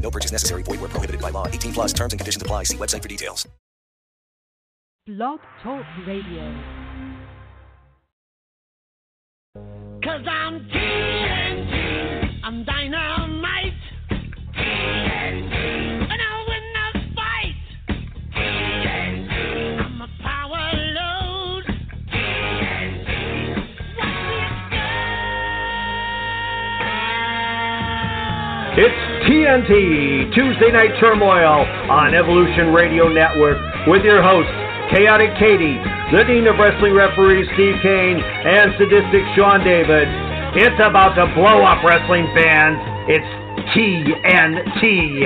No purchase necessary. Void where prohibited by law. 18 plus terms and conditions apply. See website for details. Blog Talk Radio. Cause I'm TNT, TNT Tuesday Night Turmoil on Evolution Radio Network with your hosts, Chaotic Katie, the Dean of Wrestling Referees Steve Cain, and Sadistic Sean David. It's about to blow up wrestling fans. It's TNT.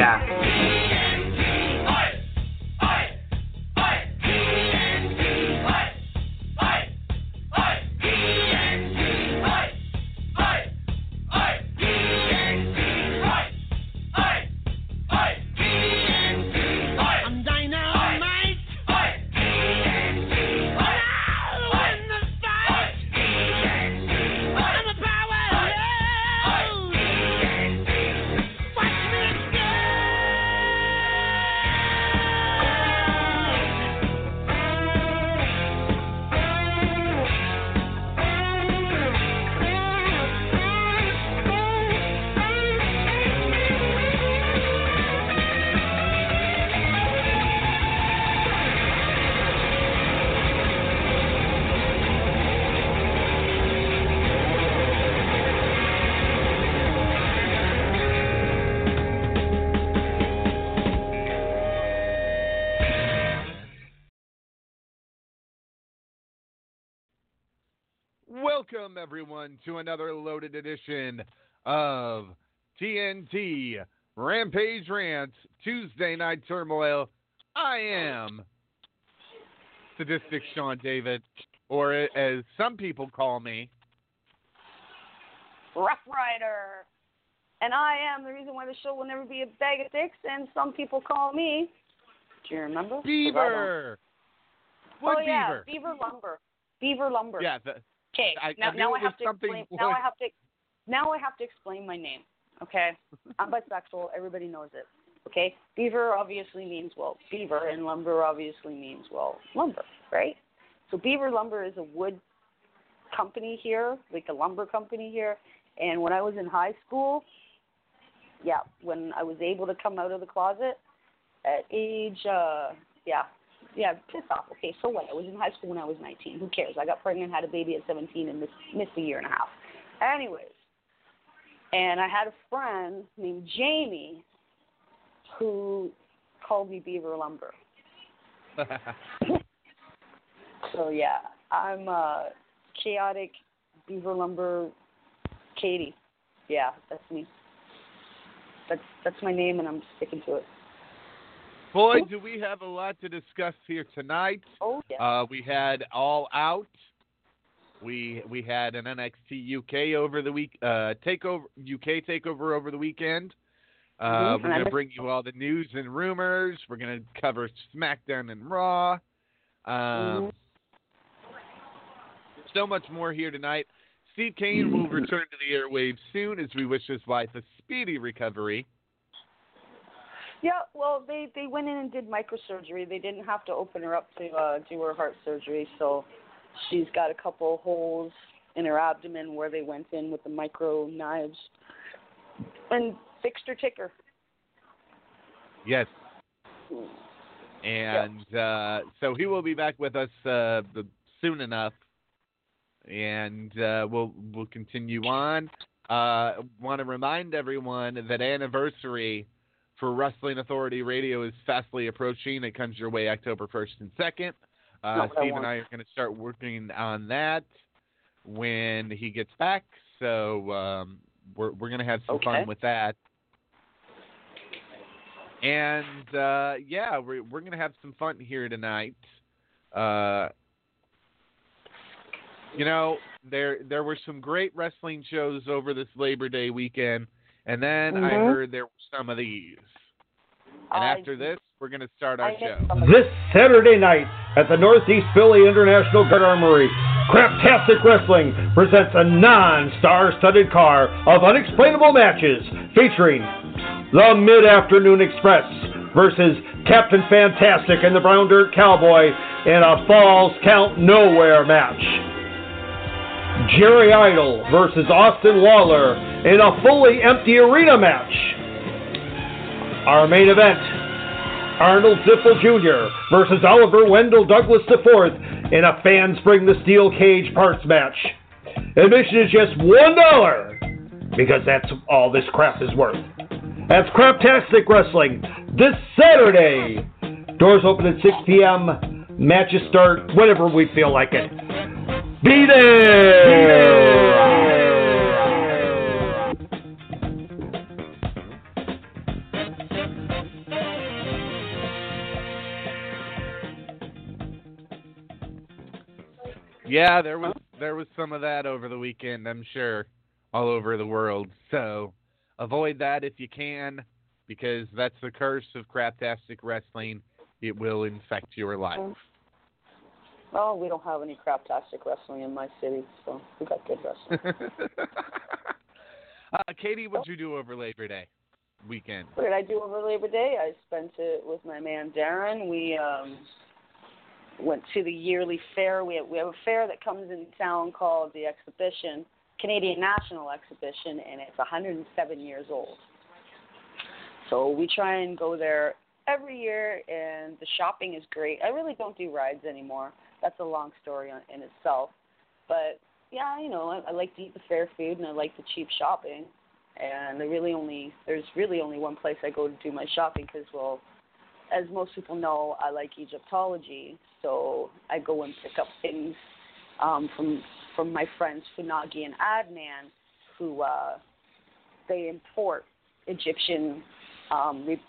Welcome, everyone, to another loaded edition of TNT Rampage Rants Tuesday Night Turmoil. I am Sadistic Sean David, or as some people call me, Rough Rider. And I am the reason why the show will never be a bag of dicks, and some people call me. Do you remember? Beaver. What oh yeah, Beaver? Beaver Lumber. Beaver Lumber. Yeah, the, Okay. I- I now, knew now I have to explain. Now I have to. Now I have to explain my name. Okay. I'm bisexual. Everybody knows it. Okay. Beaver obviously means well beaver, and lumber obviously means well lumber, right? So Beaver Lumber is a wood company here, like a lumber company here. And when I was in high school, yeah, when I was able to come out of the closet at age, uh, yeah, yeah, piss off. Okay, so what? I was in high school when I was 19. Who cares? I got pregnant, had a baby at 17, and missed, missed a year and a half. Anyways, and I had a friend named Jamie who called me Beaver Lumber. So yeah, I'm uh, chaotic Beaver Lumber Katie. Yeah, that's me. That's that's my name, and I'm sticking to it. Boy, do we have a lot to discuss here tonight. Oh yeah. Uh, we had All Out. We we had an NXT UK over the week uh, takeover UK takeover over the weekend. Uh, Mhm, We're gonna bring you all the news and rumors. We're gonna cover SmackDown and Raw. Um, Mhm. So much more here tonight. Steve Cain will return to the airwaves soon as we wish his wife a speedy recovery. Yeah, well, they they went in and did microsurgery. They didn't have to open her up to uh, do her heart surgery, so she's got a couple holes in her abdomen where they went in with the micro knives and fixed her ticker. Yes. And uh, so he will be back with us uh, the- soon enough, and uh, we'll we'll continue on. Uh, Want to remind everyone that anniversary for Wrestling Authority Radio is fastly approaching. It comes your way October first and second. Uh, Not I Steve and. I are going to start working on that when he gets back. So um, we're we're going to have some Okay. fun with that. And uh, yeah, we're we're gonna have some fun here tonight. Uh, you know, there there were some great wrestling shows over this Labor Day weekend, and then I Mhm. heard there were some of these. And I- after this, we're gonna start our I show. missed some of This Saturday night at the Northeast Philly International Guard Armory, Craptastic Wrestling presents a non-star-studded car of unexplainable matches featuring the Mid-Afternoon Express versus Captain Fantastic and the Brown Dirt Cowboy in a Falls Count Nowhere match. Jerry Idol versus Austin Waller in a fully empty arena match. Our main event, Arnold Ziffel Jr. versus Oliver Wendell Douglas IV in a Fans Bring the Steel Cage parts match. Admission is just $1 because that's all this crap is worth. That's Craptastic Wrestling this Saturday. Doors open at 6 p.m. Matches start whenever we feel like it. Be there! Yeah, there was there was some of that over the weekend, I'm sure, all over the world. So avoid that if you can, because that's the curse of craptastic wrestling. It will infect your life. Well, we don't have any craptastic wrestling in my city, so we got good wrestling. uh, Katie, what'd you do over Labor Day weekend? what did I do over Labor Day? I spent it with my man Darren. We um went to the yearly fair. We have, we have a fair that comes in town called the Exhibition, Canadian National Exhibition, and it's 107 years old. So we try and go there every year, and the shopping is great. I really don't do rides anymore. That's a long story in itself. But yeah, you know, I, I like to eat the fair food, and I like the cheap shopping. And I really only there's really only one place I go to do my shopping because well, as most people know, I like Egyptology, so I go and pick up things um, from from my friends Funagi and Adnan, who uh, they import Egyptian um, re-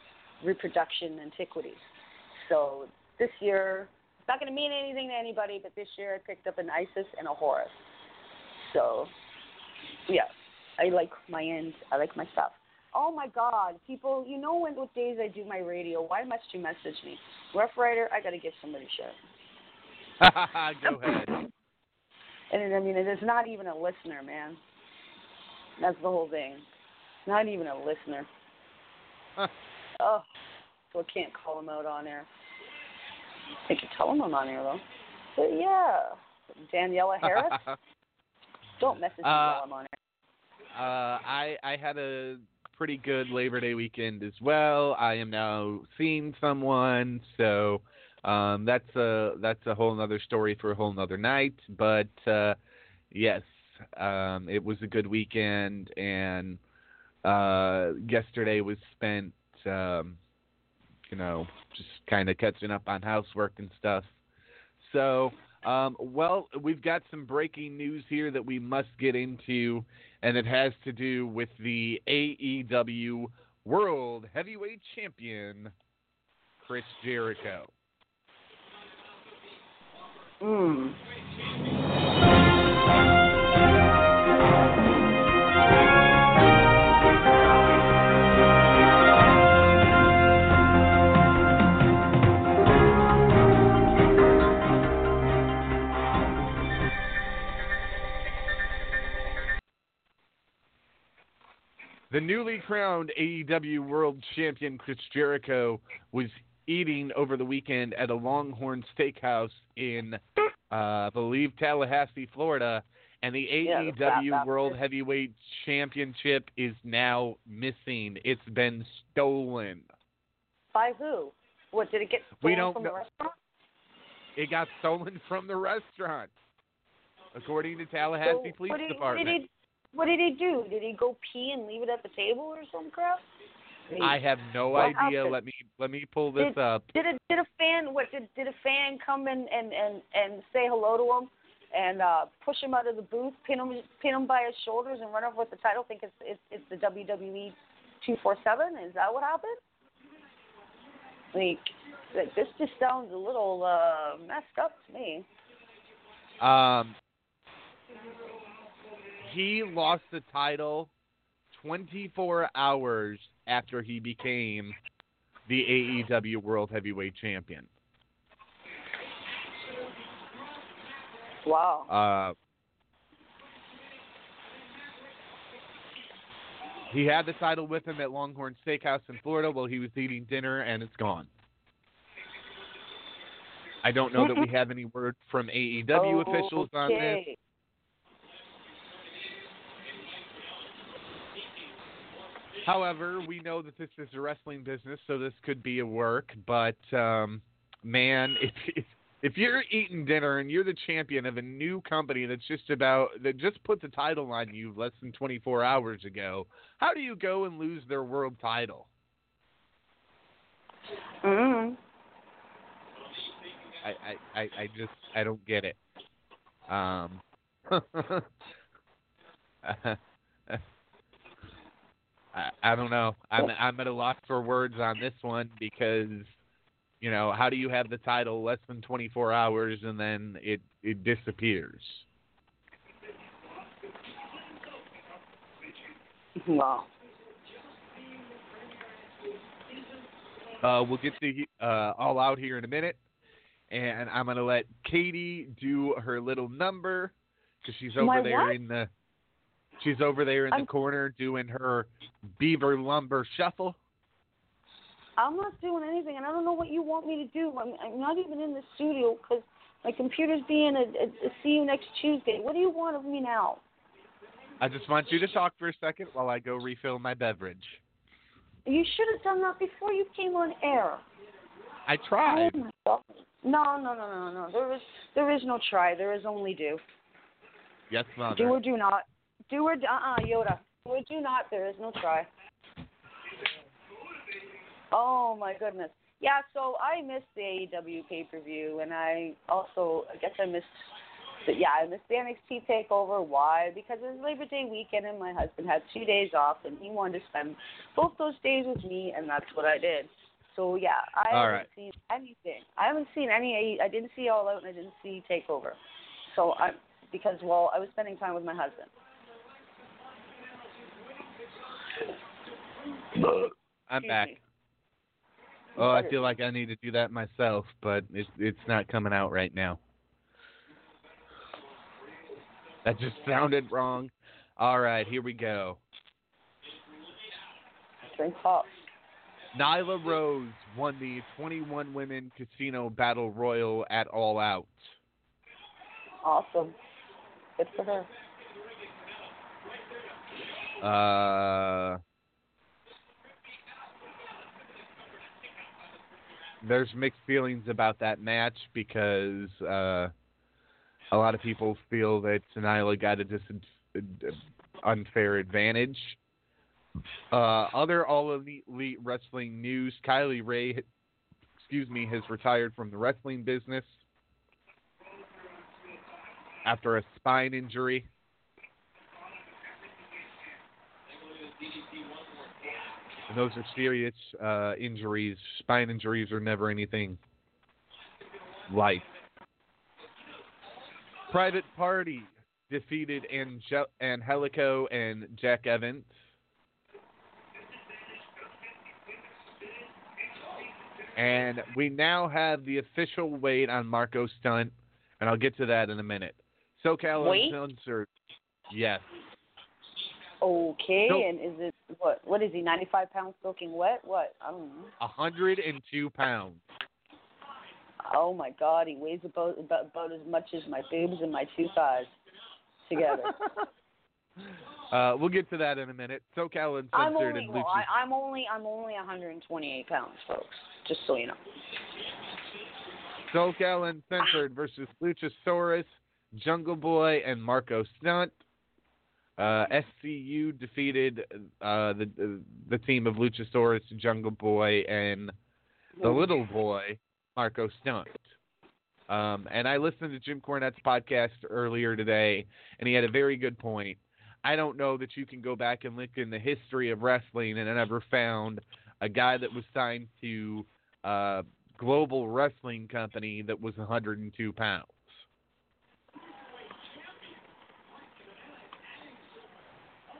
reproduction antiquities. So this year, it's not going to mean anything to anybody, but this year I picked up an Isis and a Horus. So, yeah, I like my end. I like my stuff. Oh my God, people! You know when what days I do my radio? Why must you message me, Rough Rider? I got to give somebody shit. Go ahead. And I mean, it is not even a listener, man. That's the whole thing. Not even a listener. Huh. Oh, so I can't call him out on air. I could tell him I'm on air though. But yeah, Daniela Harris. Don't message me Uh, while I'm on air. Uh, I I had a pretty good Labor Day weekend as well. I am now seeing someone, so um, that's a that's a whole other story for a whole other night. But uh, yes, um, it was a good weekend, and uh, yesterday was spent, um, you know, just kind of catching up on housework and stuff. So, um, well, we've got some breaking news here that we must get into, and it has to do with the AEW World Heavyweight Champion, Chris Jericho. Mm. The newly crowned AEW World Champion Chris Jericho was eating over the weekend at a Longhorn Steakhouse in, uh, I believe, Tallahassee, Florida, and the Yeah, AEW. World Heavyweight Championship is now missing. It's been stolen. By who? What did it get stolen We don't from know. the restaurant? It got stolen from the restaurant, according to Tallahassee So, Police did, Department. Did what did he do? Did he go pee and leave it at the table or some crap? I have no What idea. happened? Let me let me pull this Did- up. Did a did a fan what did did a fan come in and and and say hello to him and uh push him out of the booth, pin him pin him by his shoulders and run over with the title? Think it's it's, it's the WWE two four seven? Is that what happened? Like, like this just sounds a little uh messed up to me. Um, he lost the title 24 hours after he became the AEW World Heavyweight Champion. Wow. Uh, he had the title with him at Longhorn Steakhouse in Florida while he was eating dinner, and it's gone. I don't know that we have any word from AEW officials on this. However, we know that this is a wrestling business, so this could be a work. But um, man, if, if if you're eating dinner and you're the champion of a new company that's just about that just put the title on you less than 24 hours ago, how do you go and lose their world title? Mm. I I, I, I just I don't get it. Um. I, I don't know. I'm I'm at a loss for words on this one because, you know, how do you have the title less than 24 hours and then it it disappears? Wow. Uh, we'll get to uh, all out here in a minute, and I'm gonna let Katie do her little number because she's over My there what? in the she's over there in the I'm- corner doing her Beaver Lumber Shuffle. I'm not doing anything, and I don't know what you want me to do. I'm, I'm not even in the studio because my computer's being a, a, a see you next Tuesday. What do you want of me now? I just want you to talk for a second while I go refill my beverage. You should have done that before you came on air. I tried. Oh my God. No, no, no, no, no. There is there is no try. There is only do. Yes, mother. Do or do not. Do or uh uh Yoda. Do or do not. There is no try. Oh my goodness. Yeah, so I missed the AEW pay per view, and I also I guess I missed. The, yeah, I missed the NXT takeover. Why? Because it was Labor Day weekend, and my husband had two days off, and he wanted to spend both those days with me, and that's what I did. So yeah, I All haven't right. seen anything. I haven't seen any. I didn't see All Out, and I didn't see Takeover. So I because well, I was spending time with my husband. I'm back. Oh, I feel like I need to do that myself, but it's it's not coming out right now. That just sounded wrong. All right, here we go. Drink pop. Nyla Rose won the 21 Women Casino Battle Royal at All Out. Awesome. Good for her. Uh, there's mixed feelings about that match because uh, a lot of people feel that Nyla got a dis- unfair advantage. Uh, other All Elite, Wrestling news: Kylie Rae, excuse me, has retired from the wrestling business after a spine injury. Those are serious uh, injuries. Spine injuries are never anything light. Private Party defeated Ange- Angelico and Jack Evans. And we now have the official weight on Marco Stunt, and I'll get to that in a minute. SoCal? Uncensored. Yes. Okay, Nope. and is it what? What is he? Ninety-five pounds soaking wet? What? I don't know. 102 pounds. Oh my God, he weighs about about, about as much as my boobs and my two thighs together. Uh, we'll get to that in a minute. SoCal Uncensored I'm only and well, I, I'm only I'm only 128 pounds, folks. Just so you know. SoCal Uncensored versus Luchasaurus, Jungle Boy, and Marco Stunt. Uh, SCU defeated uh, the the team of Luchasaurus, Jungle Boy, and the little boy, Marco Stunt. Um, and I listened to Jim Cornette's podcast earlier today, and he had a very good point. I don't know that you can go back and look in the history of wrestling and I never found a guy that was signed to a global wrestling company that was 102 pounds.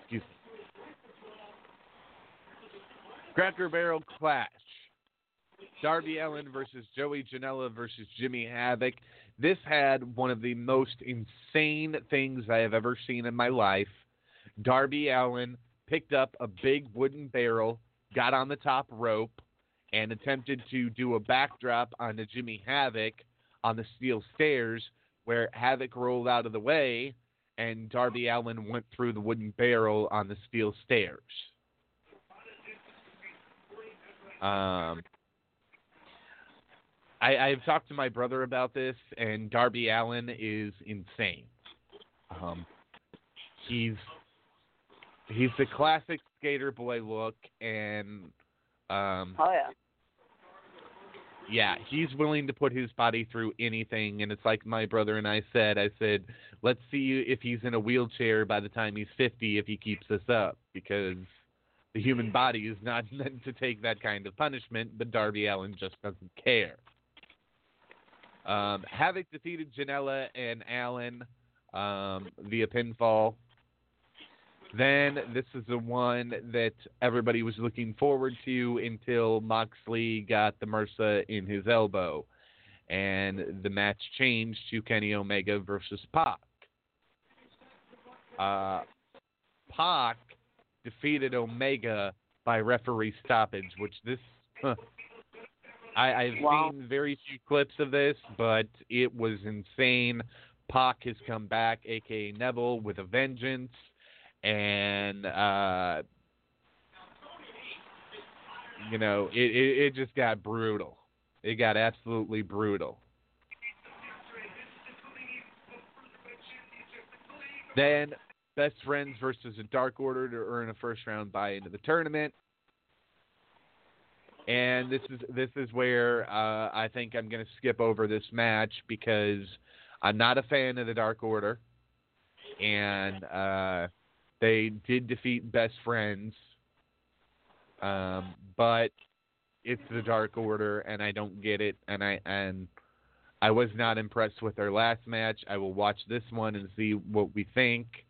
Excuse me. Cracker Barrel Clash. Darby Allin versus Joey Janela versus Jimmy Havoc. This had one of the most insane things I have ever seen in my life. Darby Allin picked up a big wooden barrel, got on the top rope, and attempted to do a backdrop onto Jimmy Havoc on the steel stairs, where Havoc rolled out of the way, and Darby Allin went through the wooden barrel on the steel stairs. Um, I, I've talked to my brother about this, and Darby Allin is insane. Um, he's he's the classic skater boy look, and um, Oh yeah. yeah, he's willing to put his body through anything. And it's like my brother and I said. I said, let's see if he's in a wheelchair by the time he's 50 if he keeps this up, because the human body is not meant to take that kind of punishment. But Darby Allin just doesn't care. Um, Havoc defeated Janela and Allin um, via pinfall. Then this is the one that everybody was looking forward to until Moxley got the MRSA in his elbow. And the match changed to Kenny Omega versus Pac. Uh, Pac defeated Omega by referee stoppage, which this. Huh, I, I've Wow. seen very few clips of this, but it was insane. Pac has come back, aka Neville, with a vengeance, and uh, you know it, it it just got brutal. It got absolutely brutal. Then best friends versus a Dark Order to earn a first round bye into the tournament. And this is this is where uh, I think I'm going to skip over this match because I'm not a fan of the Dark Order, and uh, they did defeat Best Friends, um, but it's the Dark Order, and I don't get it, and I and I was not impressed with their last match. I will watch this one and see what we think,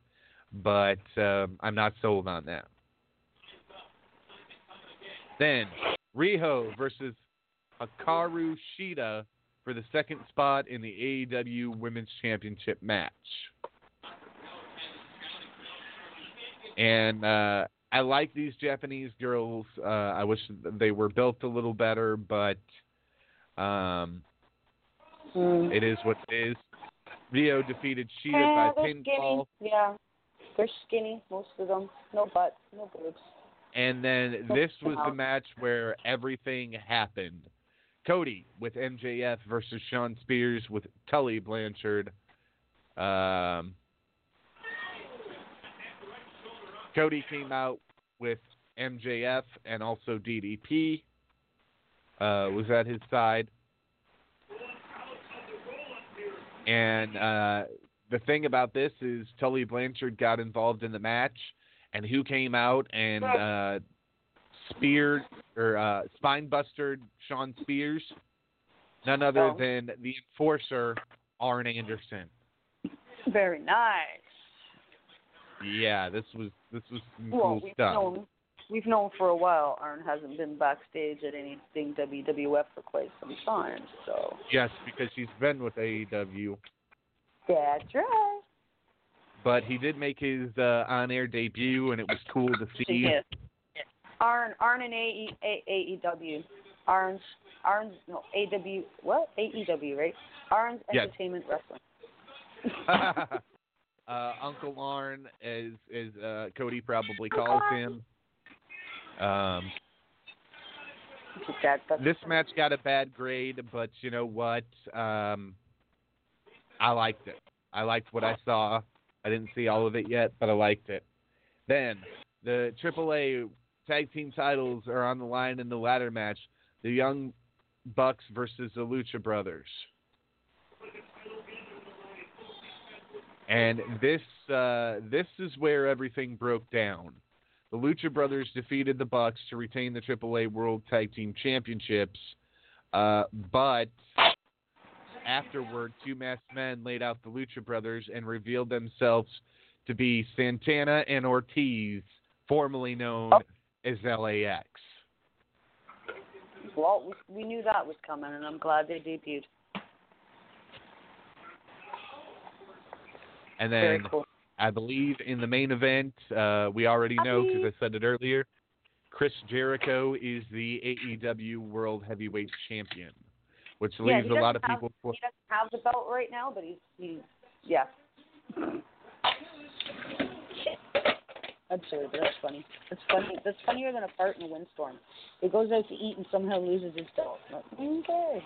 but um, I'm not sold on that. Then Riho versus Hikaru Shida for the second spot in the AEW Women's Championship match. And uh, I like these Japanese girls. Uh, I wish they were built a little better, but um, Mm. it is what it is. Riho defeated Shida by pinfall. Yeah, they're skinny, most of them. No butt, no boobs. And then this was the match where everything happened. Cody with MJF versus Shawn Spears with Tully Blanchard. Um, Cody came out with MJF and also DDP uh, was at his side. And uh, the thing about this is Tully Blanchard got involved in the match, and who came out and uh, speared or uh, spine bustered Shawn Spears? None other Oh. than the enforcer, Arn Anderson. Very nice. Yeah, this was this was some Well, cool we've stuff. known we've known for a while Arn hasn't been backstage at anything WWF for quite some time. So Yes, because he's been with AEW, that's right. but he did make his uh, on-air debut, and it was cool to see. Yes. Arn Arn and AEW. Arn's Arn's no AW what AEW right? Arn's Yes. Entertainment Wrestling. uh, Uncle Arn, as as uh, Cody probably calls him. Um, That, this match got a bad grade, but you know what? Um, I liked it. I liked what I saw. I didn't see all of it yet, but I liked it. Then the AAA tag team titles are on the line in the ladder match. The Young Bucks versus the Lucha Brothers. And this uh, this is where everything broke down. The Lucha Brothers defeated the Bucks to retain the AAA World Tag Team Championships. Uh, but afterward, two masked men laid out the Lucha Brothers and revealed themselves to be Santana and Ortiz, formerly known Oh. as LAX. Well, we, we knew that was coming, and I'm glad they debuted. And then cool. I believe in the main event, uh, we already know because I said it earlier. Chris Jericho is the AEW World Heavyweight Champion, which Yeah, leaves a lot of doesn't people. Have, he doesn't have the belt right now, but he's he's yeah. Shit. Absurd, but that's funny. That's funny. That's funnier than a fart in a windstorm. He goes out to eat and somehow loses his belt. Okay.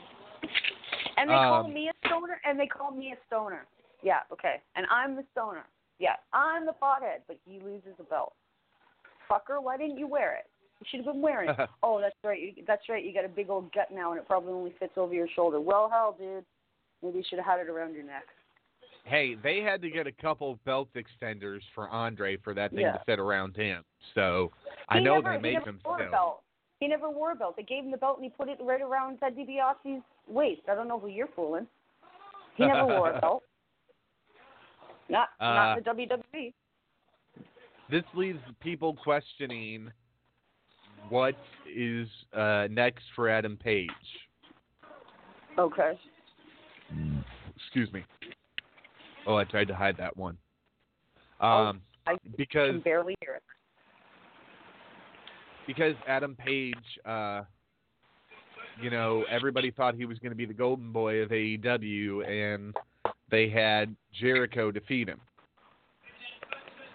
And they call Um, me a stoner, and they call me a stoner. Yeah, okay. And I'm the stoner. Yeah, I'm the pothead, but he loses a belt. Fucker, why didn't you wear it? You should have been wearing it. oh, that's right. You, that's right. You got a big old gut now, and it probably only fits over your shoulder. Well, hell, dude. Maybe you should have had it around your neck. hey, they had to get a couple belt extenders for Andre for that thing Yeah. to fit around him. So I He know never, they he make them still. He never wore a belt. They gave him the belt, and he put it right around Ted DiBiase's waist. I don't know who you're fooling. He never wore a belt. Not not uh, the WWE. This leaves people questioning what is uh, next for Adam Page. Okay. Excuse me. Oh, I tried to hide that one. Oh, Um, I because can barely hear it. because Adam Page, uh, you know, everybody thought he was going to be the golden boy of AEW, and they had Jericho defeat him.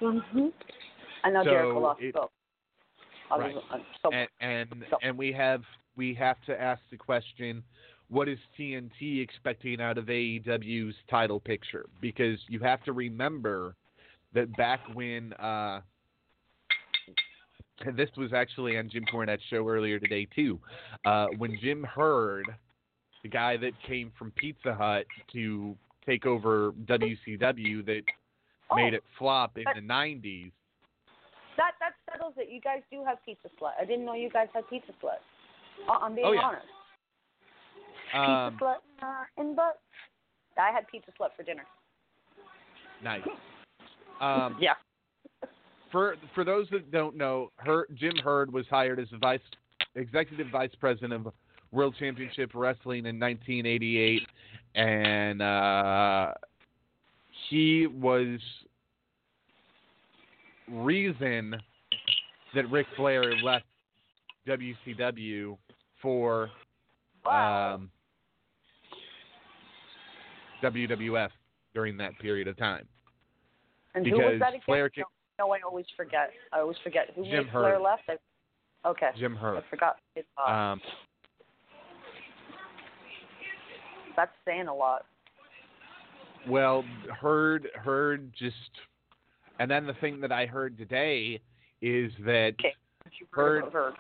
Mm-hmm. I know So Jericho lost it- belt. Right. So, and and, So- and we have we have to ask the question what is TNT expecting out of AEW's title picture because you have to remember that back when uh and this was actually on Jim Cornette's show earlier today too uh when Jim Herd the guy that came from Pizza Hut to take over WCW that oh, made it flop in the 90s That that settles it. You guys do have pizza slut. I didn't know you guys had pizza slut. Uh, I'm being Oh, yeah. honest. um Pizza slut uh, in butt. I had pizza slut for dinner. nice um Yeah. for for those that don't know, her, Jim Herd was hired as the vice executive vice president of World Championship Wrestling in 1988, and uh, he was reason that Ric Flair left WCW for Wow. um, WWF during that period of time. and who was that again? Flair no, no, I always forget. I always forget. Who Jim Flair left? I, okay. Jim Herd. I forgot. His, uh, Um, that's saying a lot. Well, heard heard just, and then the thing that I heard today is that Okay. You heard Herd- of Herd.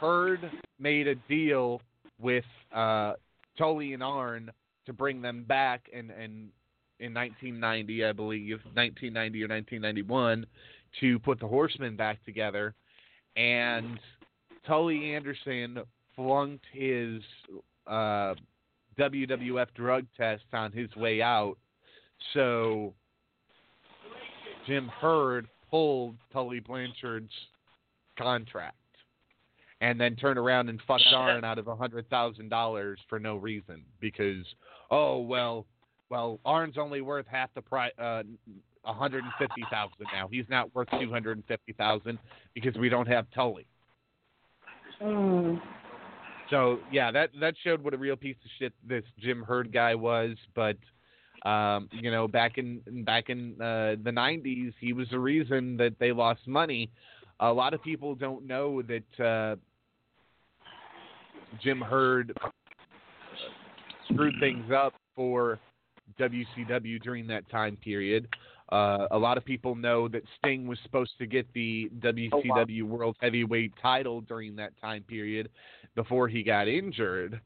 Herd made a deal with uh, Tully and Arn to bring them back, and and in 1990, I believe 1990 or 1991, to put the Horsemen back together, and Tully Anderson flunked his uh, WWF drug test on his way out, so Jim Herd pulled Tully Blanchard's contract and then turn around and fuck Arn out of a hundred thousand dollars for no reason because oh well well Arn's only worth half the price uh a hundred and fifty thousand now. He's not worth two hundred and fifty thousand because we don't have Tully. Mm. so yeah that that showed what a real piece of shit this Jim Herd guy was but um you know back in back in uh the 90s he was the reason that they lost money a lot of people don't know that uh Jim Herd screwed things up for WCW during that time period. Uh, a lot of people know that Sting was supposed to get the WCW World Heavyweight title during that time period before he got injured.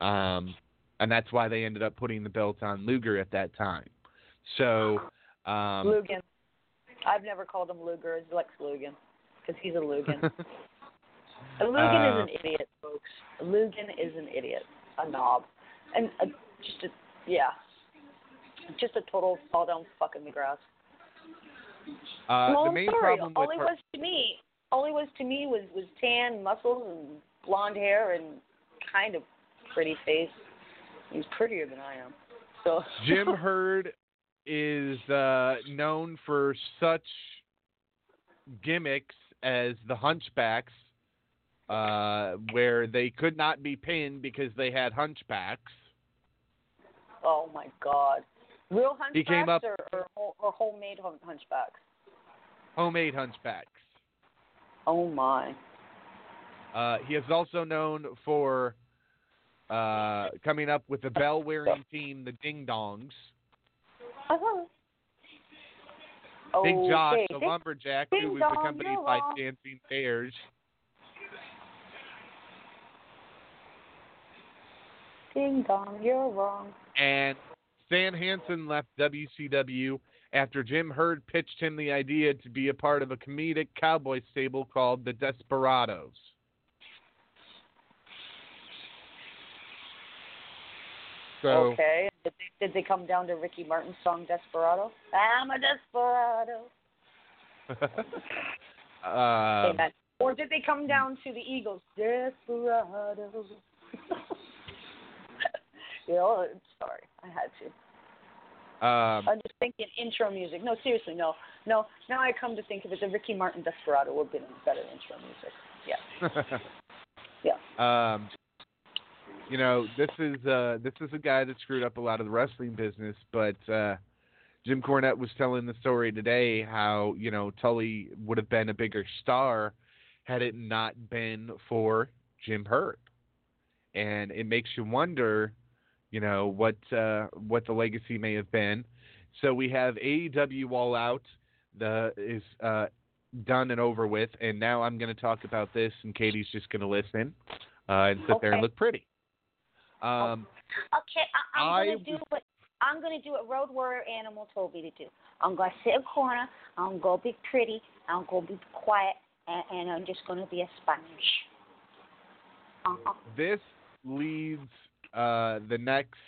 Um, and that's why they ended up putting the belt on Luger at that time. So, um, Lugan is Uh, is an idiot, folks. Lugan is an idiot, a knob, and a, just a yeah, just a total fall down fucking McGrath. Uh, no, the main sorry. problem all he her, was to me, all he was to me was was tan muscles and blonde hair and kind of pretty face. He's prettier than I am. So Jim Herd is uh, known for such gimmicks as the Hunchbacks, uh, where they could not be pinned because they had hunchbacks. oh my god, real hunchbacks He came up- or, or or homemade hunchbacks. Homemade hunchbacks. Oh my. Uh, he is also known for uh, coming up with the bell wearing team, the Ding Dongs. Uh-huh. Big Josh, Okay, the Ding- lumberjack, Ding who was accompanied by dancing bears. Ding dong, you're wrong. And Stan Hansen left WCW after Jim Herd pitched him the idea to be a part of a comedic cowboy stable called the Desperados. So okay. Did they, did they come down to Ricky Martin's song Desperado? I'm a desperado. Amen. Or did they come down to the Eagles? Desperado. you know, sorry, I had to. um, I'm just thinking intro music. No, seriously, no, no. Now I come to think of it, the Ricky Martin Desperado would have been better intro music. Yeah, yeah. um, you know, this is uh, this is a guy that screwed up a lot of the wrestling business, but uh, Jim Cornette was telling the story today how you know Tully would have been a bigger star had it not been for Jim Herd, and it makes you wonder, you know, what uh, what the legacy may have been. So we have AEW All Out, the is uh, done and over with, and now I'm going to talk about this, and Katie's just going to listen uh, and sit there and look pretty. Um, Okay, I, I'm I gonna do what I'm gonna do what Road Warrior Animal told me to do. I'm gonna sit in a corner. I'm gonna be pretty. I'm gonna be quiet, and, and I'm just gonna be a sponge. Uh-huh. this leads uh, the next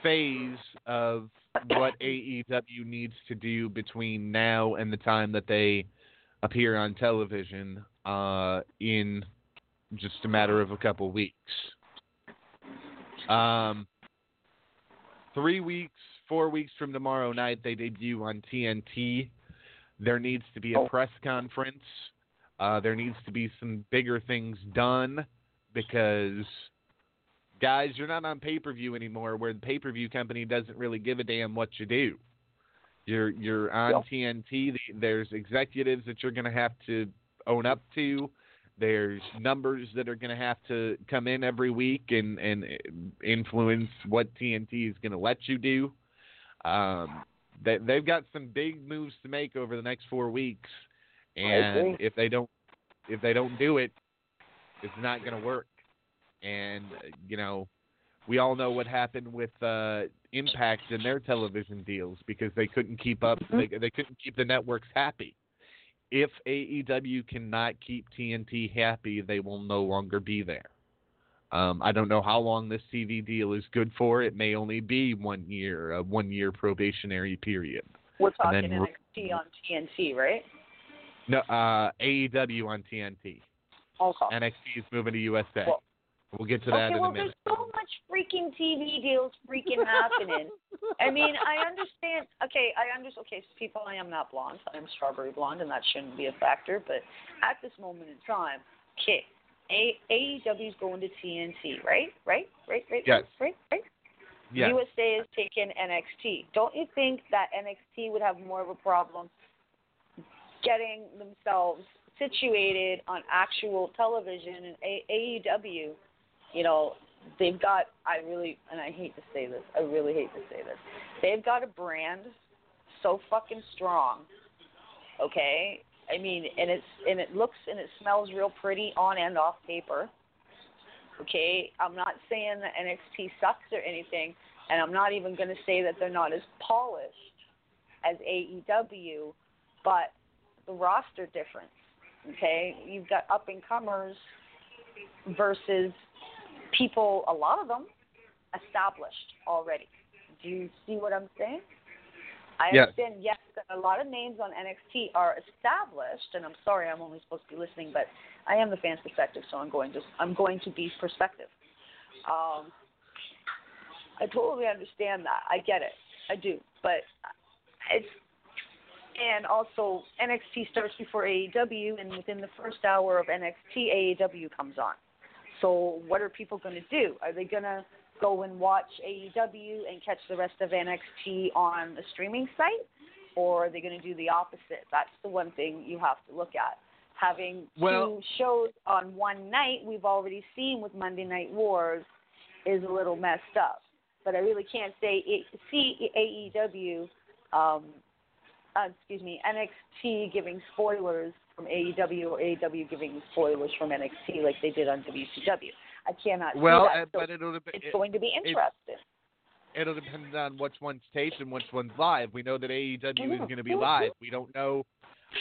phase of what AEW needs to do between now and the time that they appear on television uh, in just a matter of a couple weeks. Um, three weeks, four weeks from tomorrow night, they debut on TNT. There needs to be a Oh. press conference. Uh, there needs to be some bigger things done because, guys, you're not on pay per view anymore, where the pay per view company doesn't really give a damn what you do. You're you're on Yep. TNT. The- There's executives that you're going to have to own up to. There's numbers that are going to have to come in every week and and influence what TNT is going to let you do. Um, they they've got some big moves to make over the next four weeks, and if they don't if they don't do it, it's not going to work. And you know, we all know what happened with uh, Impact and their television deals because they couldn't keep up. They, they couldn't keep the networks happy. If AEW cannot keep TNT happy, they will no longer be there. Um, I don't know how long this TV deal is good for. It may only be one year, a one year probationary period. We're And talking then NXT on TNT, right? No, uh, AEW on TNT. Okay. NXT is moving to USA. Well- we'll get to that okay, in well, a minute. there's so much freaking TV deals freaking happening. I mean, I understand. Okay, I understand. Okay, so people, I am not blonde. I'm strawberry blonde, and that shouldn't be a factor. But at this moment in time, okay, A- is going to TNT, right? Right? Right? Right? Yes. Right? Right? Yes. USA is taking NXT. Don't you think that NXT would have more of a problem getting themselves situated on actual television and A- AEW? You know, they've got. I really, and I hate to say this. I really hate to say this. They've got a brand so fucking strong. Okay, I mean, and it's and it looks and it smells real pretty on and off paper. Okay, I'm not saying that NXT sucks or anything, and I'm not even going to say that they're not as polished as AEW, but the roster difference, Okay, you've got up and comers versus people, a lot of them established already. Do you see what I'm saying? I Yes. understand, yes, that a lot of names on NXT are established, and I'm sorry, I'm only supposed to be listening, but I am the fan's perspective, so I'm going to I'm going to be perspective. Um, I totally understand that. I get it. I do, but it's and also NXT starts before AEW, and within the first hour of NXT, AEW comes on. So what are people going to do? Are they going to go and watch AEW and catch the rest of NXT on a streaming site, or are they going to do the opposite? That's the one thing you have to look at. Having Well- two shows on one night, we've already seen with Monday Night Wars, is a little messed up. But I really can't say it, see AEW, um, uh, excuse me, NXT giving spoilers from AEW or AEW giving spoilers from NXT like they did on WCW. I cannot Well, see uh, that. So but it'll dep- it's it, going to be interesting. it'll depend on which one's taped and which one's live. We know that AEW is going to be live. We don't know.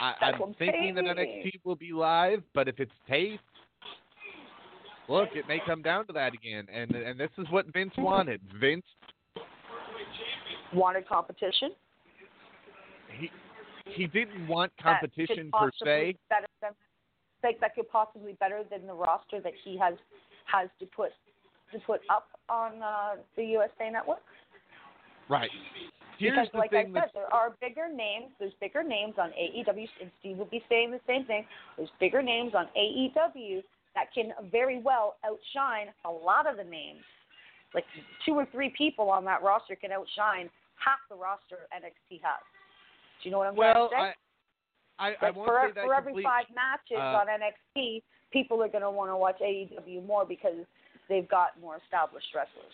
I, That's I'm thinking that. NXT will be live, but if it's taped, look, it may come down to that again. And and this is what Vince wanted. Vince Wanted competition. he he didn't want competition per se. Better than, like that could possibly better than the roster that he has has to put to put up on uh, the USA Network. Right. Here's because, the like thing I that's said, there are bigger names. There's bigger names on AEW, and Steve will be saying the same thing. There's bigger names on AEW that can very well outshine a lot of the names. Like two or three people on that roster can outshine half the roster NXT has. Do you know what I'm well. trying to say? I I, I won't for, say that for every five matches uh, on NXT, people are going to want to watch AEW more because they've got more established wrestlers.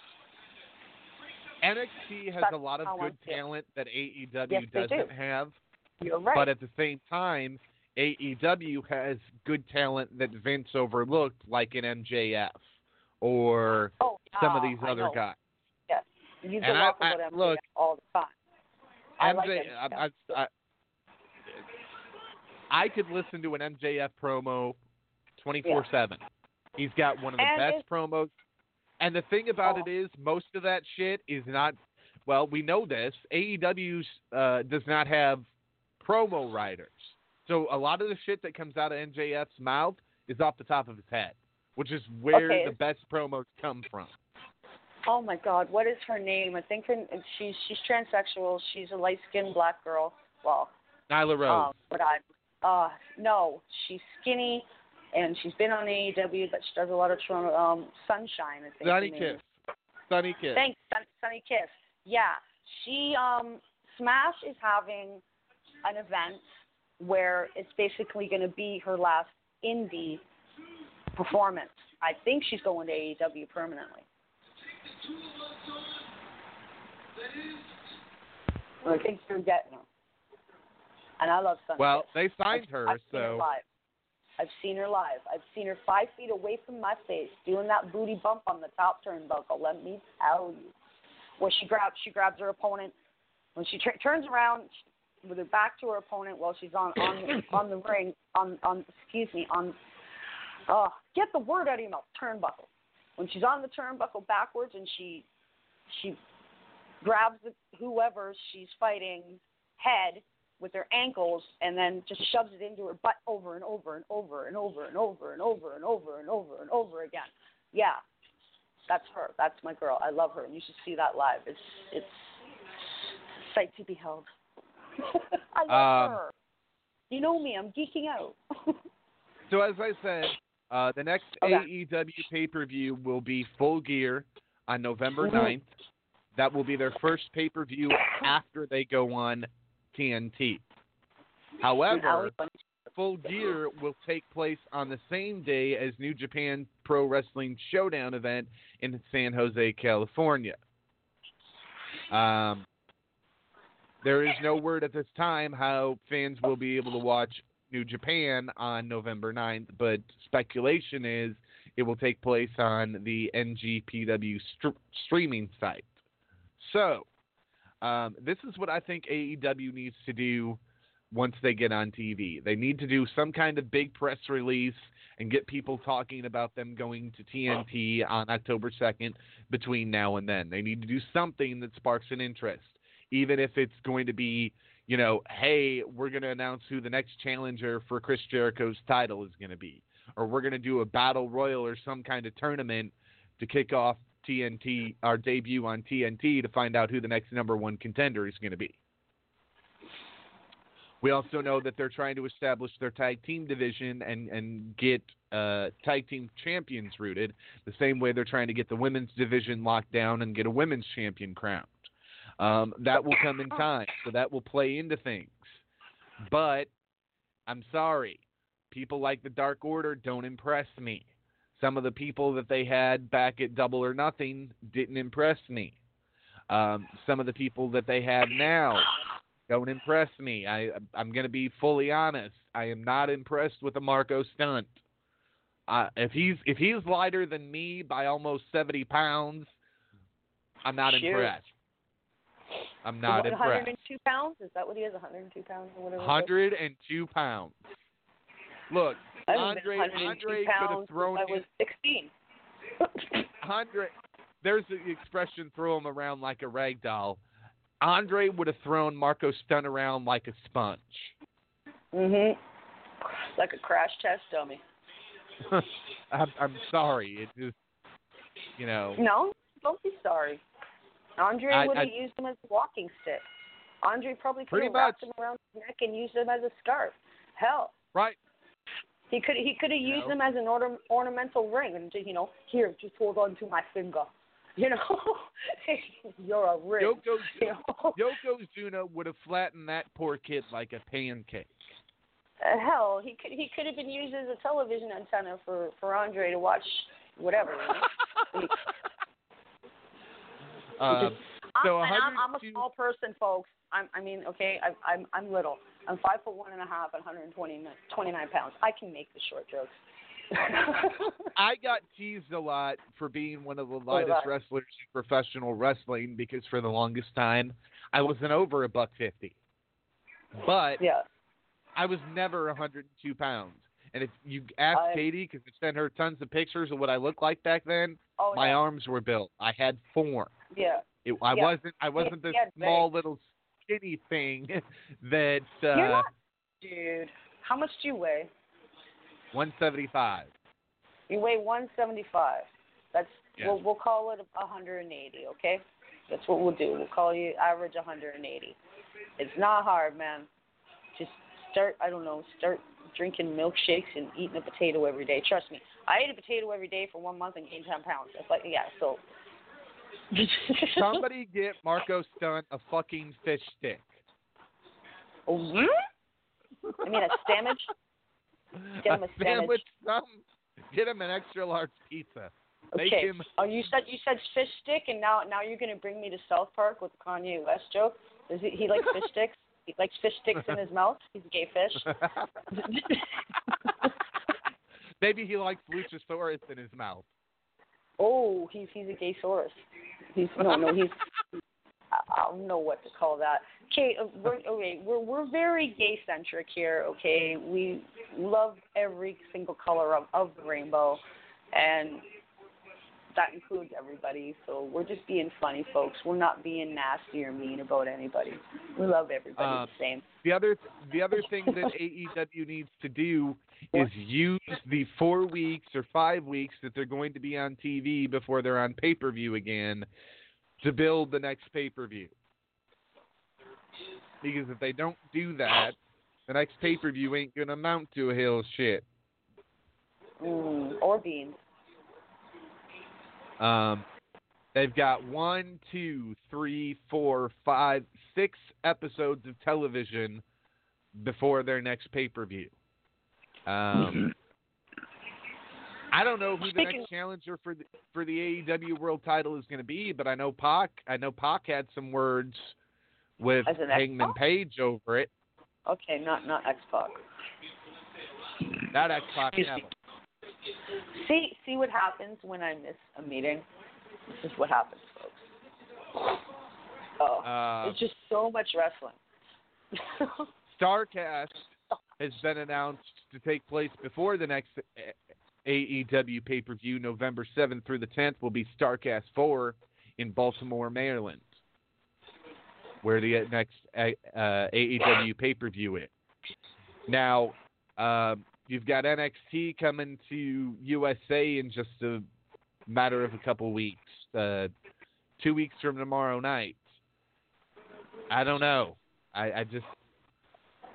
NXT has That's a lot of good talent that AEW Yes, doesn't do. have. You're right. But at the same time, AEW has good talent that Vince overlooked, like an MJF or oh, some of these I other guys. Yes. You And can I- I- look, all the time. I MJ, like I, I, I, I could listen to an MJF promo 24 7. He's got one of the And best promos. And the thing about Oh. it is, most of that shit is not. Well, we know this. AEW's uh, does not have promo writers, so a lot of the shit that comes out of MJF's mouth is off the top of his head, which is where Okay. the best promos come from. Oh my God, what is her name? I think her, she's she's transsexual. She's a light skinned black girl. Well, Nyla Rose. um, but I, uh, no, she's skinny, and she's been on AEW, but she does a lot of Toronto, um, Sunshine. I think. her Sunny Kiss. Sunny Kiss. Thanks, Sun, Sunny Kiss. Yeah, she um Smash is having an event where it's basically going to be her last indie performance. I think she's going to AEW permanently. I think they're getting her. And I love Sunny well, they signed I've, her, I've seen her live. I've seen her live. I've seen her five feet away from my face doing that booty bump on the top turnbuckle. Let me tell you, where she grabs she grabs her opponent when she tur turns around with her back to her opponent while she's on on on the ring on on excuse me on oh get the word out of your mouth turnbuckle when she's on the turnbuckle backwards and she she grabs the, whoever she's fighting head with her ankles and then just shoves it into her butt over and over and over and over and over and over and over and over and over again. Yeah, that's her. That's my girl. I love her, and you should see that live. It's it's a sight to behold. I love Um, her. You know me. I'm geeking out. So as I said, uh, the next Okay. AEW pay per view will be Full Gear on November Mhm. 9th. That will be their first pay per view after they go on TNT. However, Full Gear will take place on the same day as New Japan Pro Wrestling Showdown event in San Jose, California. Um, there is no word at this time how fans will be able to watch New Japan on November 9th, but speculation is it will take place on the NJPW str- streaming site. So, um, this is what I think AEW needs to do once they get on TV. They need to do some kind of big press release and get people talking about them going to TNT on October 2nd between now and then. They need to do something that sparks an interest, even if it's going to be, you know, hey, we're going to announce who the next challenger for Chris Jericho's title is going to be, or we're going to do a battle royal or some kind of tournament to kick off TNT, our debut on TNT, to find out who the next number one contender is going to be. We also know that they're trying to establish their tag team division and and get uh, tag team champions rooted, the same way they're trying to get the women's division locked down and get a women's champion crowned. Um, that will come in time, so that will play into things. But I'm sorry, people like the Dark Order don't impress me. Some of the people that they had back at Double or Nothing didn't impress me. Um, some of the people that they have now don't impress me. I I'm going to be fully honest. I am not impressed with the Marco Stunt. Uh, if he's if he's lighter than me by almost seventy pounds, I'm not Shoot. impressed. I'm not What, impressed. 102 pounds? Is that what he is? 102 pounds or whatever. it is? Hundred and two pounds. Look, Andre Andre could have thrown I was 16. Andre. There's the expression "throw him around like a rag doll." Andre would have thrown Marco Stunt around like a sponge. mhm. Like a crash test dummy. I'm, I'm sorry. It just, you know, No, don't be sorry. Andre I- would have used him as a walking stick. Andre probably could have wrapped him around his neck and used him as a scarf. Hell, right? he could he could have used him as an order, ornamental ring and you know here just hold on to my finger. You know, you're a ring. Yoko, You know? Yokozuna would have flattened that poor kid like a pancake. Uh, hell, he could he could have been used as a television antenna for for Andre to watch whatever. You know? Um, so I'm, and I'm, I'm a small person, folks. I'm, I mean, okay, I, I'm I'm little. I'm five foot one and a half and 120 29 pounds. I can make the short jokes. I got teased a lot for being one of the lightest wrestlers in professional wrestling because for the longest time I wasn't over a buck fifty, but yeah. I was never 102 pounds. And if you ask I- Katie, because I sent her tons of pictures of what I looked like back then, Oh my arms were built. I had form. Yeah. It, I Yeah. wasn't. I wasn't this Yeah, big. small little skinny thing that You're uh, not, dude. How much do you weigh? 175. You weigh 175. That's Yeah. we'll we'll call it 180. Okay. That's what we'll do. We'll call you average 180. It's not hard, man. Just start. I don't know. Start drinking milkshakes and eating a potato every day. Trust me. I ate a potato every day for one month and gained 10 pounds. That's like yeah. So. Somebody get Marco Stunt a fucking fish stick. Hmm? I mean a sandwich. Get him a sandwich. Some, get him an extra large pizza. Make Okay. him. Oh, you said you said fish stick, and now now you're gonna bring me to South Park with Kanye West joke. Does he he likes fish sticks? He likes fish sticks in his mouth. He's a gay fish. Maybe he likes Luchasaurus in his mouth. Oh, he's he's a gay saurus. He's no no he's. I I don't know what to call that. Okay, uh, we're, okay, we're we're very gay centric here. Okay, we love every single color of of the rainbow, and that includes everybody. So we're just being funny, folks. We're not being nasty or mean about anybody. We love everybody Uh, the same. The other the other thing that AEW needs to do is use the four weeks or five weeks that they're going to be on TV before they're on pay per view again to build the next pay per view. Because if they don't do that, the next pay per view ain't gonna amount to a hill of shit. Mm, or beans. Um, they've got one, two, three, four, five, six episodes of television before their next pay per view. Um, I don't know who the next challenger for the for the AEW World Title is going to be, but I know Pac. I know Pac had some words with Hangman X-Pac? Page over it. Okay, not not X Pac. Not X Pac. See see what happens when I miss a meeting. This is what happens, folks. Oh, Uh, it's just so much wrestling. Starcast has been announced to take place before the next AEW pay per view, November 7th through the 10th, will be Starcast 4 in Baltimore, Maryland, where the next uh, AEW pay per view is. Now, uh, you've got NXT coming to USA in just a matter of a couple weeks, uh, two weeks from tomorrow night. I don't know. I, I just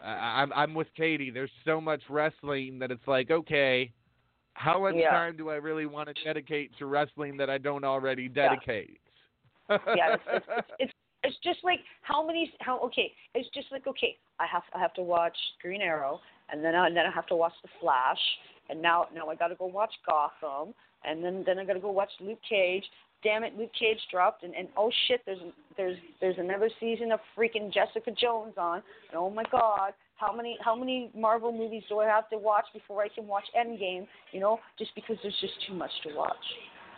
I, I'm I'm with Katie. There's so much wrestling that it's like, okay, how much Yeah. time do I really want to dedicate to wrestling that I don't already dedicate? yeah, it's, it's, it's it's just like how many how okay. It's just like okay, I have I have to watch Green Arrow, and then I, and then I have to watch The Flash, and now now I got to go watch Gotham, and then then I got to go watch Luke Cage. Damn it, Luke Cage dropped, and and oh shit, there's there's there's another season of freaking Jessica Jones on, and oh my god. How many how many Marvel movies do I have to watch before I can watch Endgame? You know, just because there's just too much to watch.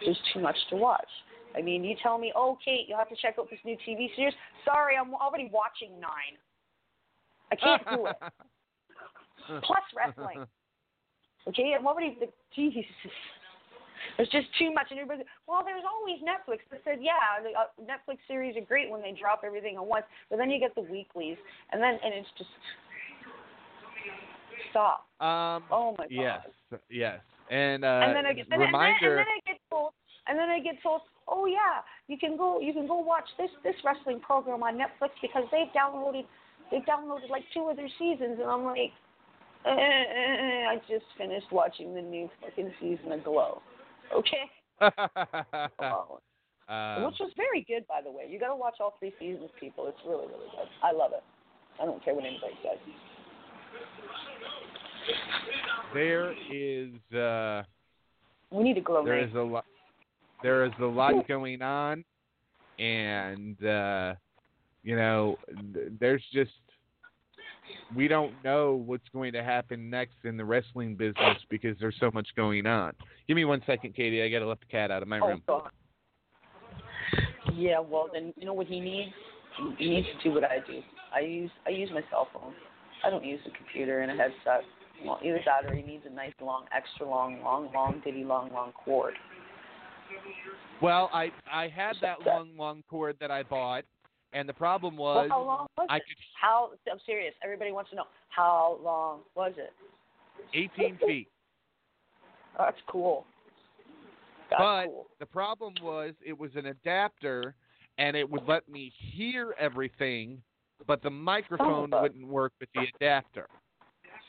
There's too much to watch. I mean, you tell me, oh, Kate, you'll have to check out this new TV series. Sorry, I'm already watching nine. I can't do it. Plus wrestling. Okay, I'm already the Jesus. There's just too much, and everybody. Well, there's always Netflix. I said, yeah, the uh, Netflix series are great when they drop everything at once, but then you get the weeklies, and then and it's just stop. Um, Oh my god. yes, yes, and uh, and then I get and then, and then, reminder. and then I get told and then I get told, oh yeah, you can go you can go watch this this wrestling program on Netflix because they've downloaded they've downloaded like two of their seasons and I'm like, eh, eh, I just finished watching the new fucking season of Glow, okay, Glow. um, which was very good by the way. You got to watch all three seasons, people. It's really really good. I love it. I don't care what anybody says. there is uh, We need a Glow there name. is a lot there is a lot going on, and uh, you know, there's just we don't know what's going to happen next in the wrestling business because there's so much going on. Give me one second, Katie. I got to let the cat out of my Oh room. God. Yeah, well then you know what he needs? He needs to do what I do. I use I use my cell phone. I don't use a computer and a headset. Well, either that or he needs a nice long, extra long, long, long, diddy long, long cord. Well, I I had that long, long cord that I bought, and the problem was well, how long was I it? could How? I'm serious. Everybody wants to know how long was it? 18 feet. Oh, that's cool. That's But cool. the problem was it was an adapter and it would let me hear everything, but the microphone Oh. wouldn't work with the adapter.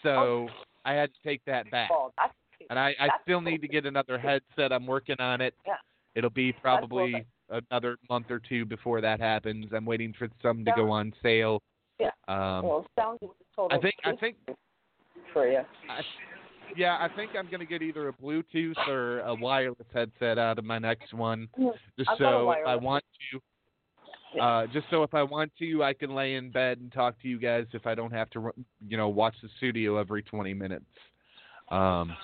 So oh. I had to take that back. Oh, that's And I, I still need to get another headset. I'm working on it. Yeah. It'll be probably another month or two before that happens. I'm waiting for some to go on sale. Yeah. Um, well, sounds total I think I think for you. I, yeah, I think I'm gonna get either a Bluetooth or a wireless headset out of my next one, just I've so if I want to. Uh, just so if I want to, I can lay in bed and talk to you guys if I don't have to, you know, watch the studio every 20 minutes. Um,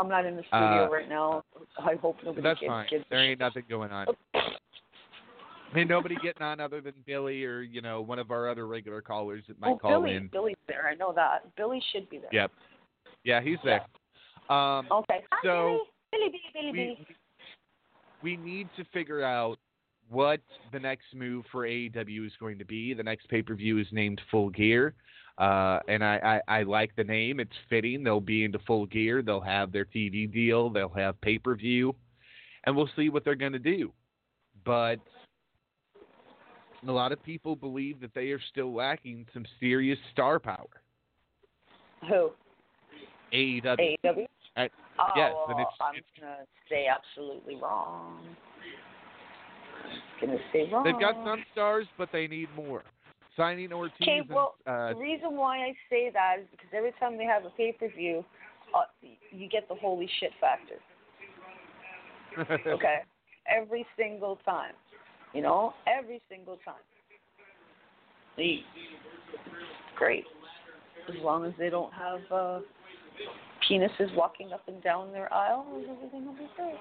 I'm not in the studio Uh, right now. I hope nobody that's gives, fine. a There ain't nothing going on. Ain't nobody getting on other than Billy or you know one of our other regular callers that might oh, call Billy, in. Billy's there. I know that. Billy should be there. Yep. Yeah, he's there. Um, Okay. Hi, So, Billy. Billy, Billy, Billy, we Billy. we need to figure out what the next move for AEW is going to be. The next pay per view is named Full Gear, uh, and I, I I like the name. It's fitting. They'll be into Full Gear. They'll have their TV deal. They'll have pay per view, and we'll see what they're going to do. But a lot of people believe that they are still lacking some serious star power. Who? AEW. AEW? I- oh, yes, and it's- I'm going to say absolutely wrong. Going to say wrong. They've got some stars, but they need more. Signing Ortiz Okay, and well, uh, the reason why I say that is because every time they have a pay per view, uh, you get the holy shit factor. Okay, every single time. You know, every single time. Great, as long as they don't have uh, penises walking up and down their aisle, everything will be great.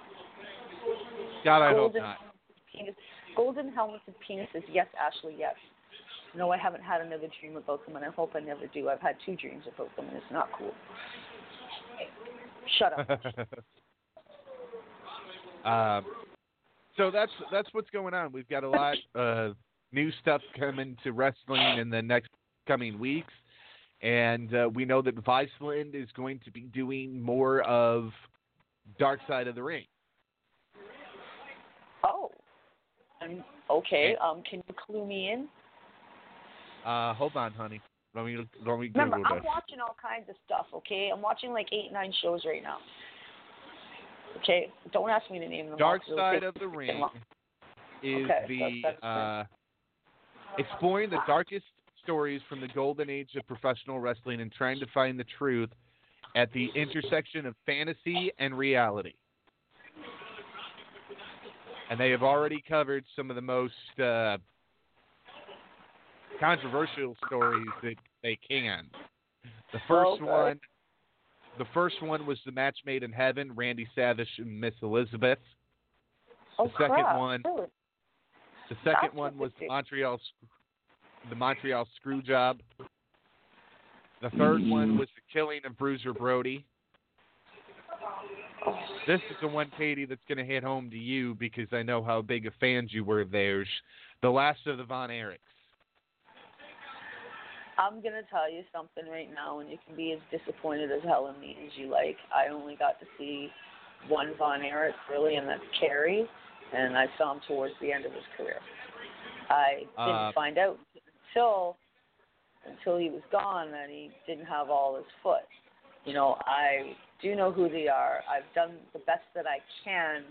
God, I hope golden not. penis, golden helmets and penises. Yes, Ashley. Yes. No, I haven't had another dream about them, and I hope I never do. I've had two dreams about them, and it's not cool. Shut up. um, so that's that's what's going on. We've got a lot of new stuff coming to wrestling in the next coming weeks, and uh, we know that Viceland is going to be doing more of Dark Side of the Ring. oh. Um, okay. Um, can you clue me in? Uh, hold on, honey. Let me let me Remember, Google I'm this. watching all kinds of stuff. Okay, I'm watching like eight, nine shows right now. Okay, don't ask me to name them. Dark Side of the Ring is Okay, the that's- that's uh, exploring the darkest stories from the golden age of professional wrestling and trying to find the truth at the intersection of fantasy and reality. And they have already covered some of the most uh, controversial stories that they can. The first Okay. one, the first one was the match made in heaven, Randy Savage and Miss Elizabeth. Oh the second crap! one- Really? The second That's one was the. Montreal, the Montreal screw job. The third one was the killing of Bruiser Brody. This is the one, Katie, that's going to hit home to you because I know how big a fans you were of theirs. The last of the Von Erichs. I'm gonna tell you something right now, and you can be as disappointed as hell in me as you like. I only got to see one Von Erich really, and that's Kerry, and I saw him towards the end of his career. I didn't Uh, find out until until he was gone that he didn't have all his foot. You know, I do know who they are. I've done the best that I can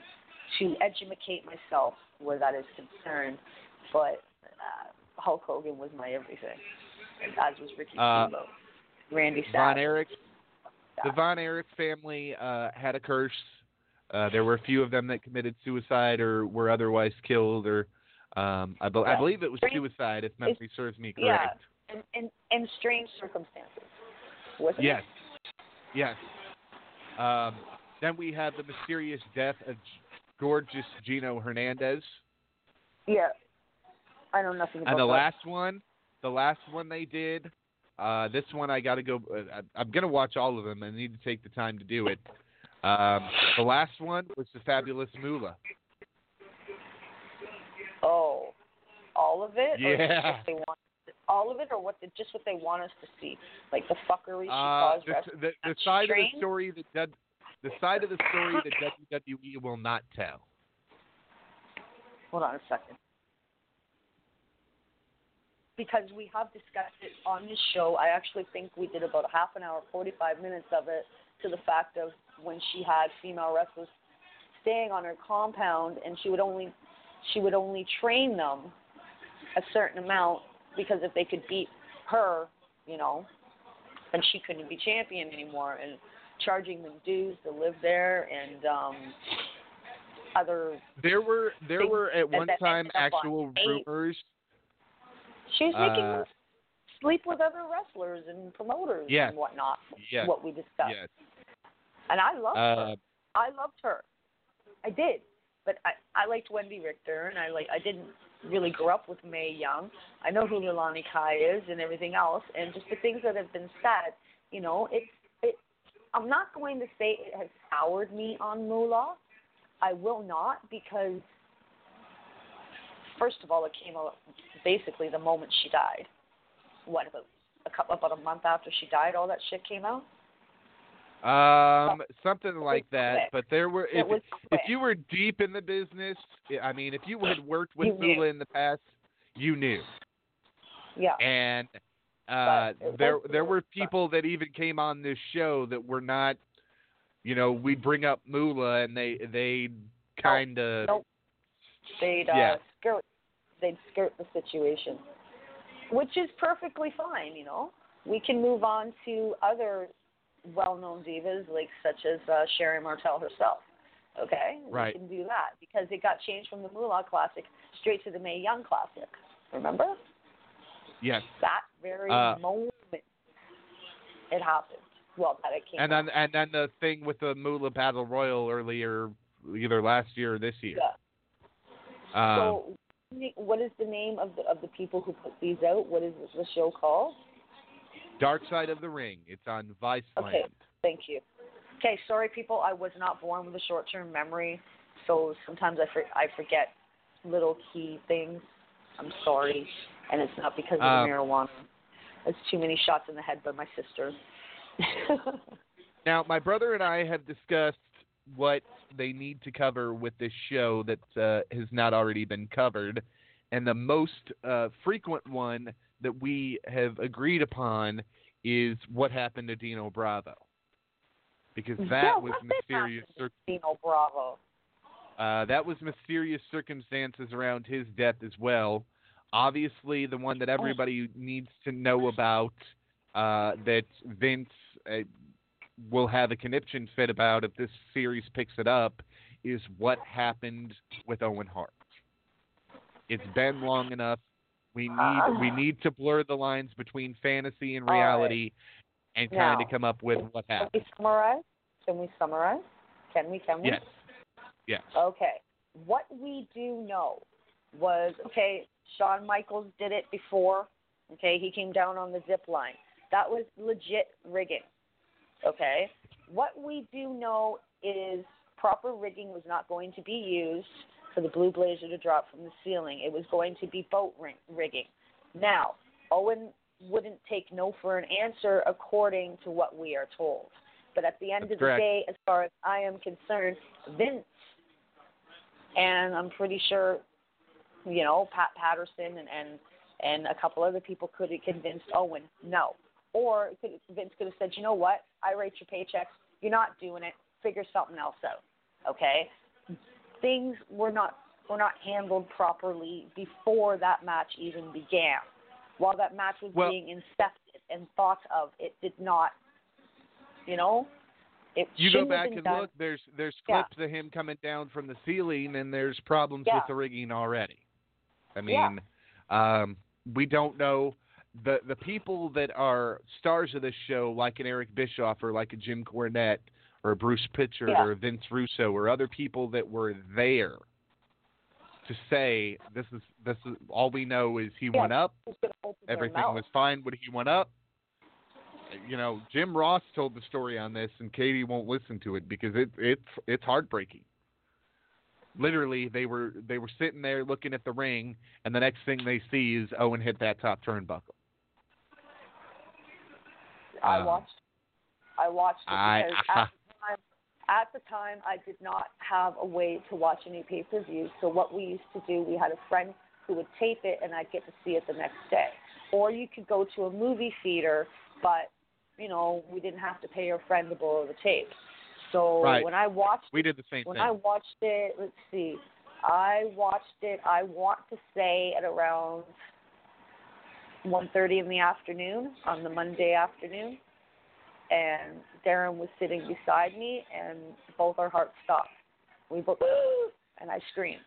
to educate myself where that is concerned, but uh, Hulk Hogan was my everything, as was Ricky Uh, Steamboat, Randy Von Savage. Erich, the Von Erich family uh, had a curse. Uh, there were a few of them that committed suicide or were otherwise killed, or um, I, be- I believe it was suicide, if memory serves me yeah. correct. in, in, in strange circumstances. Wasn't Yes. it? Yes. Um, then we have the mysterious death of gorgeous Gino Hernandez. Yeah. I know nothing about that. And the that. last one, the last one they did, uh, this one I got to go. Uh, I'm going to watch all of them. I need to take the time to do it. Um, the last one was the fabulous Moolah. Oh, all of it? Yeah. they want, all of it, or what? The, just what they want us to see, like the fuckery she Uh, caused. the, the, the side of the story that the side of the story that WWE will not tell. Hold on a second. Because we have discussed it on this show, I actually think we did about a half an hour, 45 minutes of it to the fact of when she had female wrestlers staying on her compound and she would only she would only train them a certain amount because if they could beat her, you know, then she couldn't be champion anymore and charging them dues to live there and um other There were there were at one time up on actual tape. She's making Uh, sleep with other wrestlers and promoters Yes. and whatnot. Yes. What we discussed. Yes. And I loved Uh, her. I loved her. I did. But I, I liked Wendi Richter and I like I didn't really grow up with Mae Young. I know who Leilani Kai is and everything else and just the things that have been said, you know, it's it I'm not going to say it has soured me on Moolah. I will not because first of all it came out basically the moment she died. What about a couple about a month after she died all that shit came out? Um, something like that. quick. But there were if if you were deep in the business, I mean, if you had worked with. Moolah in the past, you knew. Yeah. And uh, there there were people that even came on this show that were not, you know, we'd bring up Moolah and they they kind of Nope. They'd uh, Yeah. skirt they'd skirt the situation. Which is perfectly fine, you know. We can move on to other well known divas like such as uh, Sherri Martel herself. Okay? Right. We can do that because it got changed from the Moolah Classic straight to the Mae Young Classic. Remember? yes. That very Uh, moment it happened. Well, that it came And out. then and then the thing with the Moolah Battle Royal earlier, either last year or this year. Yeah. Um, so what is the name of the of the people who put these out? What is the show called? Dark Side of the Ring. It's on Vice Okay. Thank you. Okay, sorry people, I was not born with a short-term memory, so sometimes I for, I forget little key things. I'm sorry, and it's not because of Um, the marijuana. It's too many shots in the head by my sister. Now, my brother and I have discussed what they need to cover with this show that uh, has not already been covered, and the most uh, frequent one that we have agreed upon is what happened to Dino Bravo, because that Yeah, was mysterious. Cir- Dino Bravo. uh, that was mysterious circumstances around his death as well. Obviously, the one that everybody needs to know about uh, that Vince uh, will have a conniption fit about if this series picks it up is what happened with Owen Hart. It's been long enough. We need we ah. need to blur the lines between fantasy and All right. reality and kind of come up with what happened. Can we summarize? Can we summarize? Can we? Can we? Yes. Yes. Okay. What we do know was okay, Shawn Michaels did it before. Okay, he came down on the zip line. That was legit rigging. Okay. What we do know is proper rigging was not going to be used for the blue blazer to drop from the ceiling. It was going to be boat rigging. Now, Owen wouldn't take no for an answer according to what we are told. But at the end That's of correct. the day, as far as I am concerned, Vince and I'm pretty sure, you know, Pat Patterson and and, and a couple other people could have convinced Owen no, or could, Vince could have said, you know what, I rate your paychecks, you're not doing it, figure something else out, okay? Things were not were not handled properly before that match even began. While that match was Well- being incepted and thought of, it did not, you know. It You go back and done. look. There's there's Yeah. clips of him coming down from the ceiling, and there's problems Yeah. with the rigging already. I Yeah. mean, um, we don't know the the people that are stars of this show, like an Eric Bischoff or like a Jim Cornette or Bruce Prichard Yeah. or Vince Russo or other people that were there to say this is this is all we know is he Yeah. went up, Who's gonna open their everything was fine when he went up. You know, Jim Ross told the story on this, and Katie won't listen to it because it it's it's heartbreaking. Literally, they were they were sitting there looking at the ring, and the next thing they see is Owen hit that top turnbuckle. I Um, watched. I watched it I- because at, the time, at the time I did not have a way to watch any pay per view. So what we used to do, we had a friend who would tape it, and I'd get to see it the next day. Or you could go to a movie theater, but you know we didn't have to pay our friend to borrow the tape. So Right. when I watched We did the same when thing. I watched it, let's see, I watched it. I want to say at around 1:30 in the afternoon on the Monday afternoon, and Darren was sitting beside me, and both our hearts stopped. We both, and I screamed.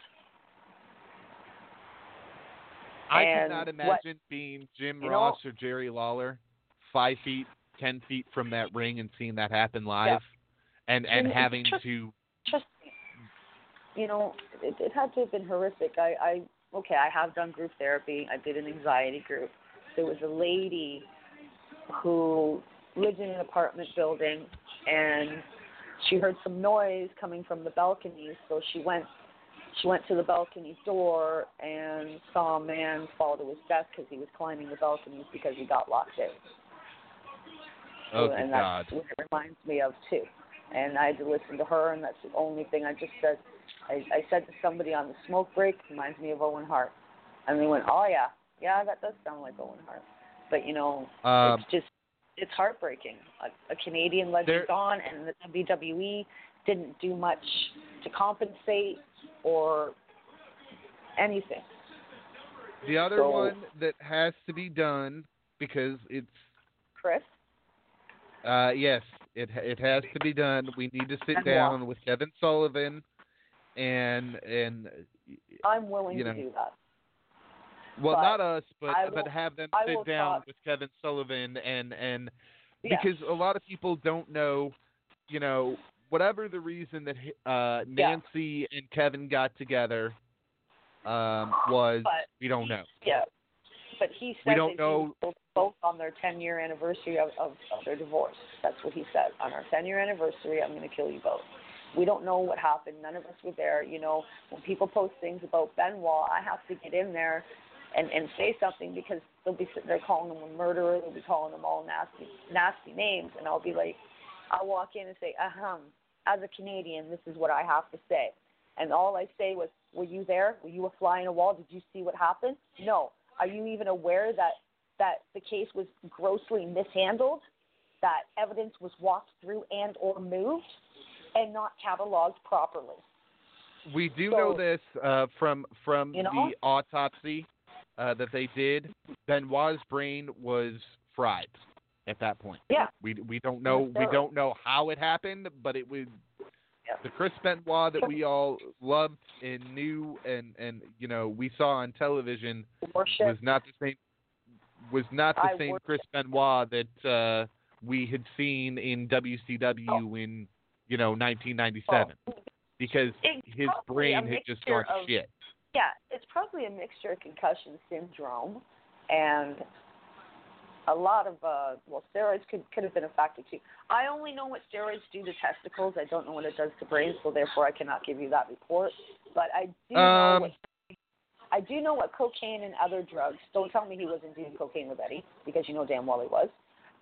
I and could not what- imagine being Jim you know- Ross or Jerry Lawler, five feet, ten feet from that ring and seeing that happen live, and and And having trust- to me. You know, it, it had to have been horrific. I, I, okay, I have done group therapy. I did an anxiety group. There was a lady who lived in an apartment building, and she heard some noise coming from the balconies. So she went, she went to the balcony door and saw a man fall to his death because he was climbing the balconies because he got locked out. oh and good that's God. what it reminds me of too. And I had to listen to her, and that's the only thing I just said. I, I said to somebody on the smoke break, reminds me of Owen Hart, and they went, "Oh yeah, yeah, that does sound like Owen Hart." But you know, Um, it's just it's heartbreaking. A, a Canadian legend There- gone, and the WWE didn't do much to compensate or anything. The other So- one that has to be done because it's Chris, uh yes, it it has to be done. We need to sit down with Kevin Sullivan and and I'm willing You to do that. Well But not us but I but have them sit down talk- with Kevin Sullivan and and Yeah. because a lot of people don't know, you know, whatever the reason that uh Nancy and Kevin got together, um, was But we don't know. yeah, but he said We don't know- both on their 10 year anniversary of, of, of their divorce. That's what he said. On our 10 year anniversary, I'm going to kill you both. We don't know what happened. None of us were there. You know, when people post things about Benoit, I have to get in there and and say something because they'll be sitting there calling them a murderer. They'll be calling them all nasty nasty names, and I'll be like, I'll walk in and say, ahem. As a Canadian, this is what I have to say. And all I say was, were you there? Were you a fly in a wall? Did you see what happened? No. Are you even aware that that the case was grossly mishandled? That evidence was walked through and or moved, and not cataloged properly. We do So- know this uh, from from You know? the autopsy uh, that they did. Benoit's brain was fried at that point. Yeah. We we don't know we don't know how it happened, but it was Yeah. the Chris Benoit that we all loved and knew and and you know we saw on television Worship. was not the same was not the I same worship- Chris Benoit that uh, we had seen in WCW Oh. in you know 1997 because It's his brain had just gone of- shit. Yeah, it's probably a mixture of concussion syndrome and a lot of uh well steroids could could have been a factor too. I only know what steroids do to testicles. I don't know what it does to brains, so therefore I cannot give you that report. But I do know Um, what I do know what cocaine and other drugs. Don't tell me he wasn't doing cocaine with Eddie because you know damn well he was.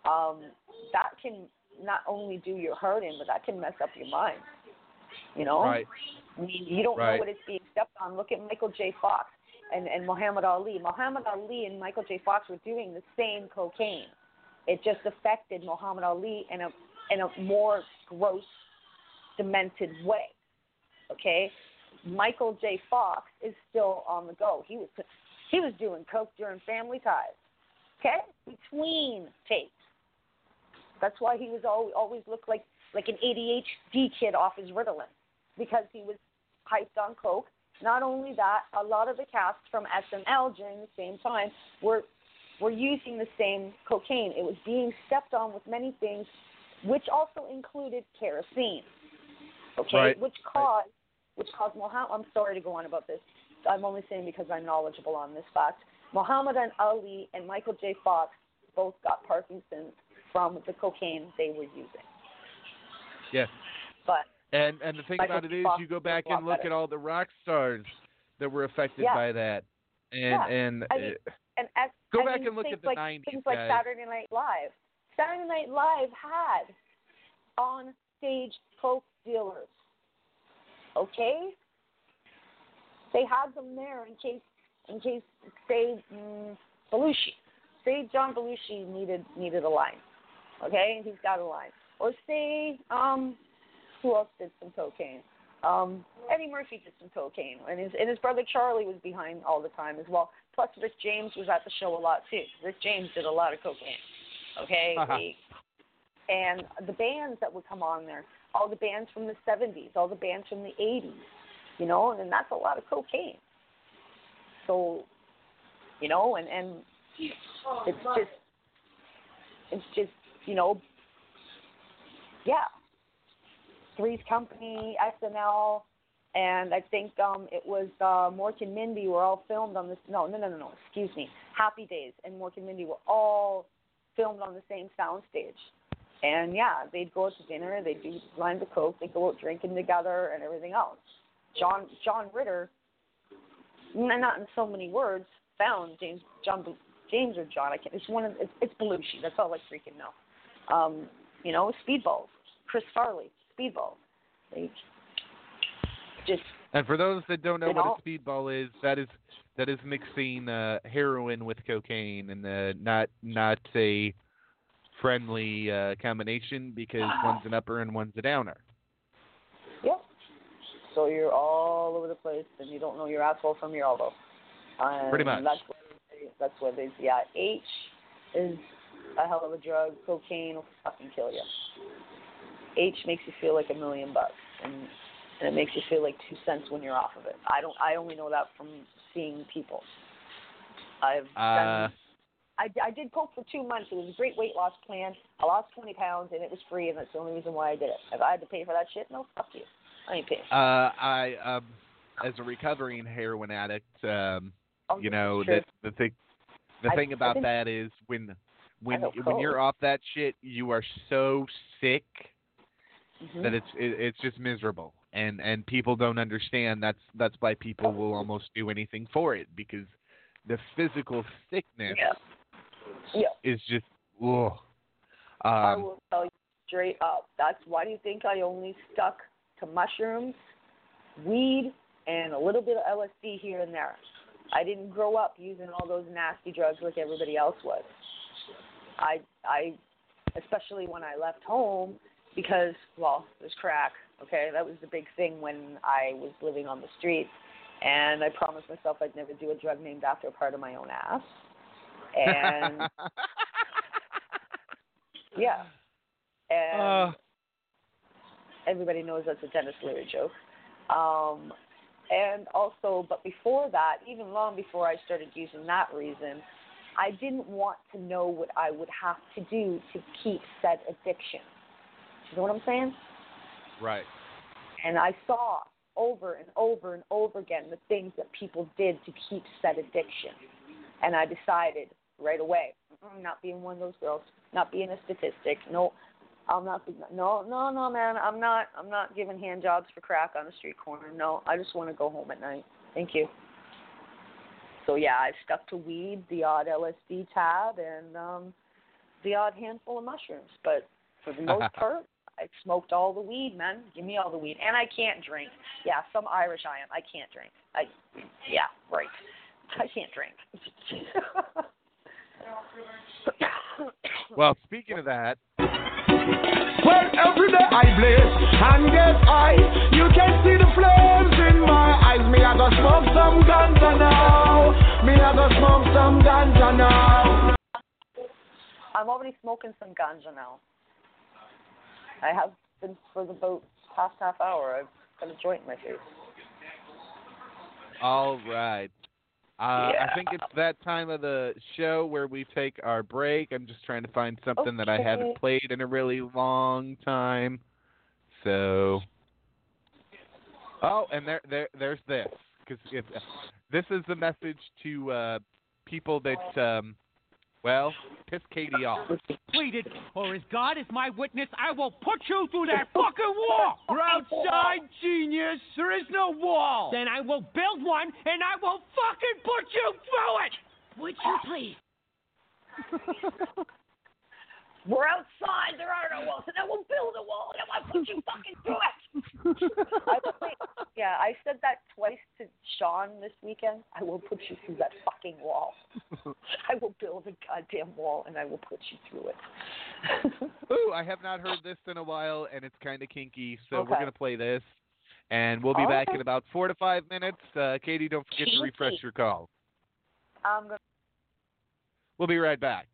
Um, that can not only do your heart in, but that can mess up your mind. You know, Right. I mean, you don't know what it's being stepped on. Look at Michael J. Fox and, and Muhammad Ali. Muhammad Ali and Michael J. Fox were doing the same cocaine. It just affected Muhammad Ali in a in a more gross, demented way. Okay, Michael J. Fox is still on the go. He was he was doing coke during family ties. Okay, between tapes. That's why he was always always looked like like an ADHD kid off his Ritalin because he was hyped on coke. Not only that, a lot of the cast from SNL during the same time were were using the same cocaine. It was being stepped on with many things, which also included kerosene. Okay, Right. which caused which caused Muhammad. I'm sorry to go on about this. I'm only saying because I'm knowledgeable on this fact. Muhammad and Ali and Michael J. Fox both got Parkinson's from the cocaine they were using. Yeah. But And and the thing Michael about it is, you go back and look better. at all the rock stars that were affected Yeah. by that, and Yeah. and I mean, uh, and as, Go I back mean, and look at the like, 90s, Things like guys. Saturday Night Live. Saturday Night Live had on stage coke dealers. Okay, they had them there in case, in case, say, mm, Belushi, say John Belushi needed needed a line. Okay, he's got a line. Or say, um, who else did some cocaine? Um, Eddie Murphy did some cocaine, and his and his brother Charlie was behind all the time as well. Plus, Rick James was at the show a lot too. Rick James did a lot of cocaine. Okay, Uh-huh. He- and the bands that would come on there, all the bands from the '70s, all the bands from the '80s, you know, and that's a lot of cocaine. So, you know, and and it's just, it's just, you know, yeah. Three's Company, SNL, and I think um it was uh Mork and Mindy were all filmed on this. No, no, no, no, no. Excuse me. Happy Days and Mork and Mindy were all filmed on the same soundstage. And yeah, they'd go out to dinner, they'd do lines of coke, they'd go out drinking together, and everything else. John John Ritter, not in so many words, found James John James or John. I can't. It's one of it's, it's Belushi. That's all I freaking know. Um, you know, Speedballs, Chris Farley, Speedballs. Like, just and for those that don't know what know? a speedball is, that is that is mixing uh, heroin with cocaine, and uh, not not a friendly uh, combination because one's an upper and one's a downer. yeah. So you're all over the place, and you don't know your asshole from your elbow. And Pretty much. That's what they, that's what they. Yeah, H is a hell of a drug. Cocaine will fucking kill you. H makes you feel like a million bucks, and and it makes you feel like two cents when you're off of it. I don't. I only know that from seeing people. I've Uh, done. I, I did coke for two months. It was a great weight loss plan. I lost 20 pounds, and it was free, and that's the only reason why I did it. If I had to pay for that shit, no, fuck you. I ain't paying. Uh, I um, as a recovering heroin addict, um, Oh, you know that the thing the I- thing about that is when when when you're off that shit, you are so sick Mhm. that it's it, it's just miserable, and and people don't understand. That's that's why people will almost do anything for it because the physical sickness Yeah. Yeah. is just ugh. I Um, will tell you straight up. That's why do you think I only stuck to mushrooms, weed, and a little bit of LSD here and there. I didn't grow up using all those nasty drugs like everybody else was. I I especially when I left home because well, there's crack, okay? That was the big thing when I was living on the streets. And I promised myself I'd never do a drug named after a part of my own ass. And yeah. And uh, everybody knows that's a Denis Leary joke. Um, and also, but before that, even long before I started using that reason, I didn't want to know what I would have to do to keep said addiction. You know what I'm saying? right. And I saw over and over and over again the things that people did to keep said addiction. And I decided right away, "Mm-mm, not being one of those girls, not being a statistic. No, I'm not. No, no, no, man. I'm not. I'm not giving hand jobs for crack on the street corner. No, I just want to go home at night. Thank you. So yeah, I stuck to weed, the odd LSD tab, and um, the odd handful of mushrooms. But for the most part, I smoked all the weed, man. Give me all the weed. And I can't drink. Yeah, some Irish I am. I can't drink. I yeah, right. I can't drink. Well, speaking of that, Well, every day I blaze and get high. You can see the flames in my eyes. Me, I go smoke some ganja now. Me, I go smoke some ganja now. I'm already smoking some ganja now. I have been for the about past half hour. I've got a joint in my face. all right. Uh, Yeah. I think it's that time of the show where we take our break. I'm just trying to find something that I haven't played in a really long time. So, oh, and there, there, there's this because this is the message to uh, people that, um, well, piss Katie off. completed, or as God is my witness, I will put you through that fucking wall. We're outside, genius. There is no wall. Then I will build one, and I will fucking put you through it. Would you please? We're outside. There are no walls, and I will build a wall, and I will put you fucking through it. I, wait, yeah, I said that twice to Sean this weekend. I will put you through that fucking wall. I will build a goddamn wall, and I will put you through it. Ooh, I have not heard this in a while, and it's kind of kinky, so we're gonna play this, and we'll be back in about four to five minutes. Uh, Katie, don't forget to refresh your call. I'm gonna. We'll be right back.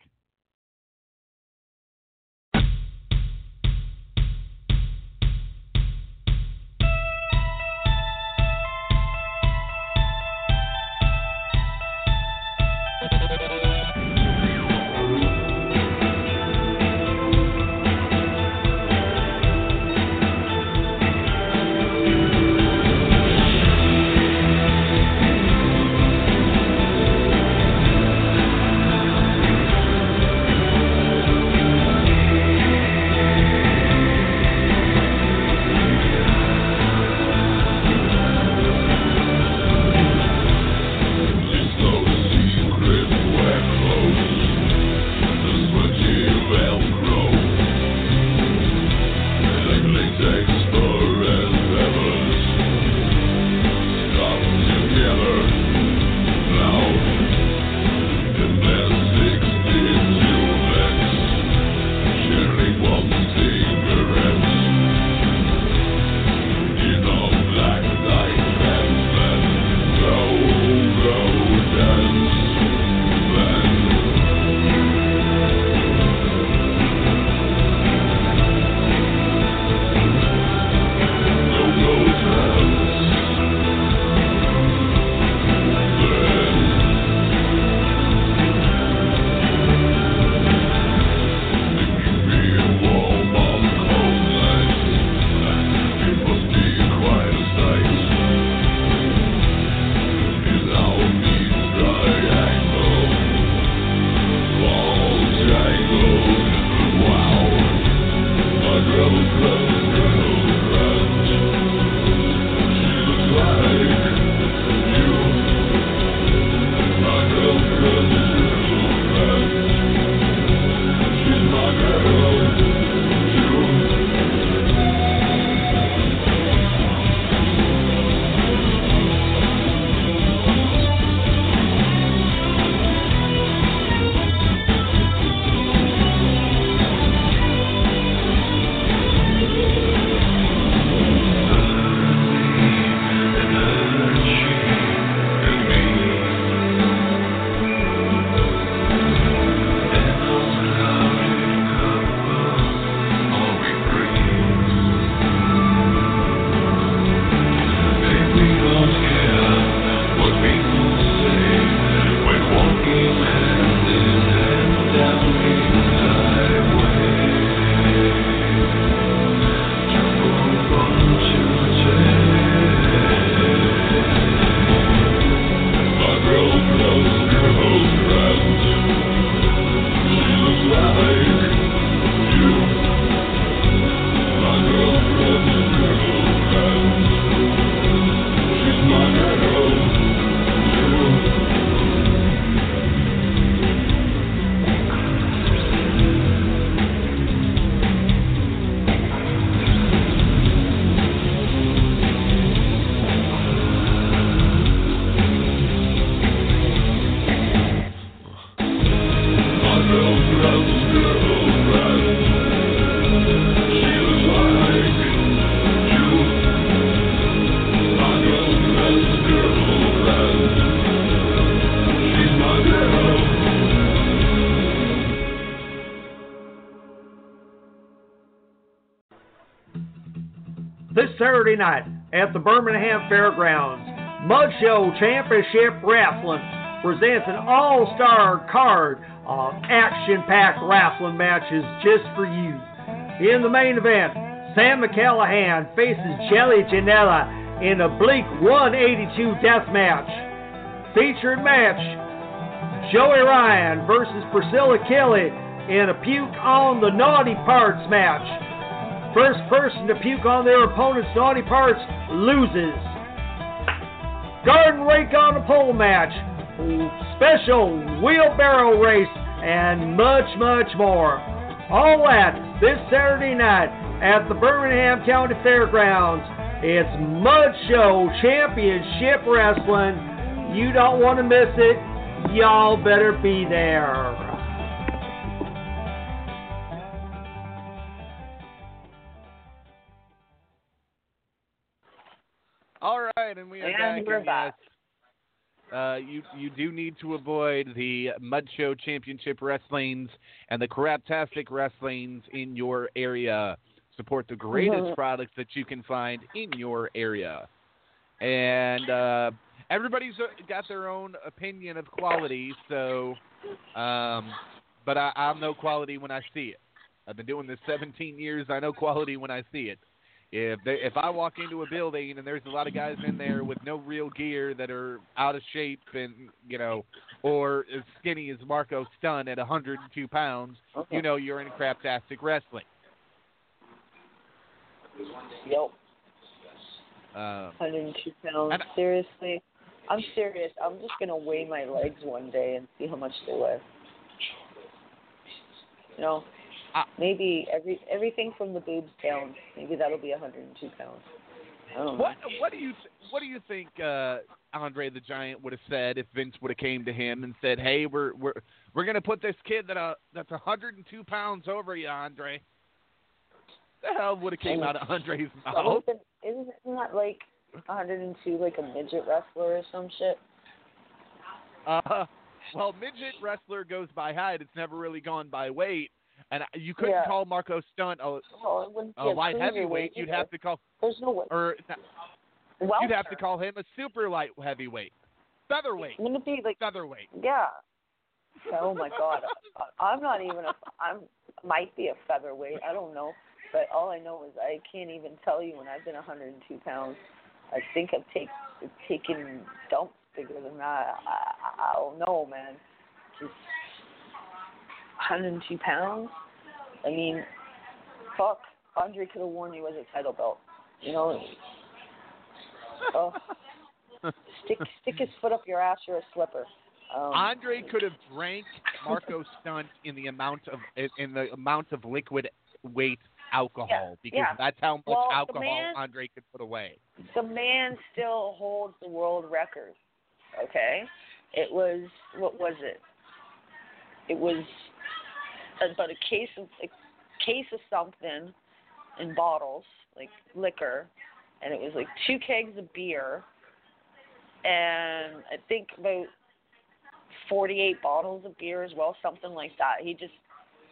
Saturday night at the Birmingham Fairgrounds. Mud Show Championship Wrestling presents an all-star card of action-packed wrestling matches just for you. In the main event, Sami Callihan faces Jelly Janela in a bleak 182 death match. Featured match, Joey Ryan versus Priscilla Kelly in a puke on the naughty parts match. First person to puke on their opponent's naughty parts loses. Garden rake on the pole match, special wheelbarrow race, and much, much more. All that this Saturday night at the Birmingham County Fairgrounds. It's Mud Show Championship Wrestling. You don't want to miss it. Y'all better be there. All right, and we are And back. we're back. yes, uh, you you do need to avoid the Mud Show Championship Wrestlings and the Craptastic Wrestlings in your area. Support the greatest Mhm. products that you can find in your area, and uh, everybody's uh, got their own opinion of quality. So, um, but I, I know quality when I see it. I've been doing this 17 years. I know quality when I see it. If they, if I walk into a building and there's a lot of guys in there with no real gear that are out of shape and you know, or as skinny as Marco Stunt at 102 pounds, you know you're in craptastic wrestling. Yep. Um, 102 pounds. And- Seriously, I'm serious. I'm just gonna weigh my legs one day and see how much they weigh. You know, I- maybe every everything from the boobs down. Maybe that'll be 102 pounds. I don't know. what what do you th- what do you think uh, Andre the Giant would have said if Vince would have came to him and said, "Hey, we're we're we're gonna put this kid that uh that's 102 pounds over you, Andre." The hell would have came out of Andre's mouth? Isn't, isn't isn't that like 102 like a midget wrestler or some shit? Uh, well, midget wrestler goes by height. It's never really gone by weight. And I- you couldn't Yeah. call Marco Stunt a, Well, it wouldn't be a light heavyweight. You'd either. have to call, There's no way. or Welter. you'd have to call him a super light heavyweight, featherweight, Wouldn't it be like featherweight. Yeah. Oh my God, I, I'm not even a. I'm might be a featherweight. I don't know, but all I know is I can't even tell you when I've been 102 pounds. I think I've take, taken dumps bigger than that. I, I, I don't know, man. Just 102 pounds. I mean, fuck. Andre could have worn you as a title belt. You know. Oh. stick stick his foot up your ass or a slipper. Um, Andre could have drank Marco Stunt in the amount of in the amount of liquid weight alcohol Yeah, because yeah. that's how much Well, alcohol man- Andre could put away. the man still holds the world record. Okay, it was what was it? It was about a case of a case of something in bottles, like liquor, and it was like two kegs of beer, and I think about forty-eight bottles of beer as well, something like that. He just,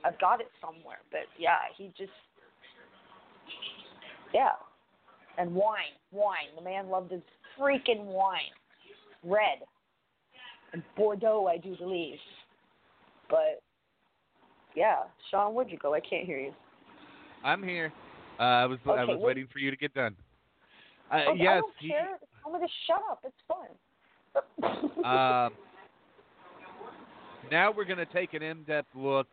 I've got it somewhere, but yeah, he just, yeah, and wine, wine. The man loved his freaking wine, red, and Bordeaux, I do believe. But yeah, Sean, where'd you go? I can't hear you. I'm here. Uh, I was I was what- waiting for you to get done. Uh, I yes. don't he- care. Me to shut up. It's fun. Um, now we're going to take an in-depth look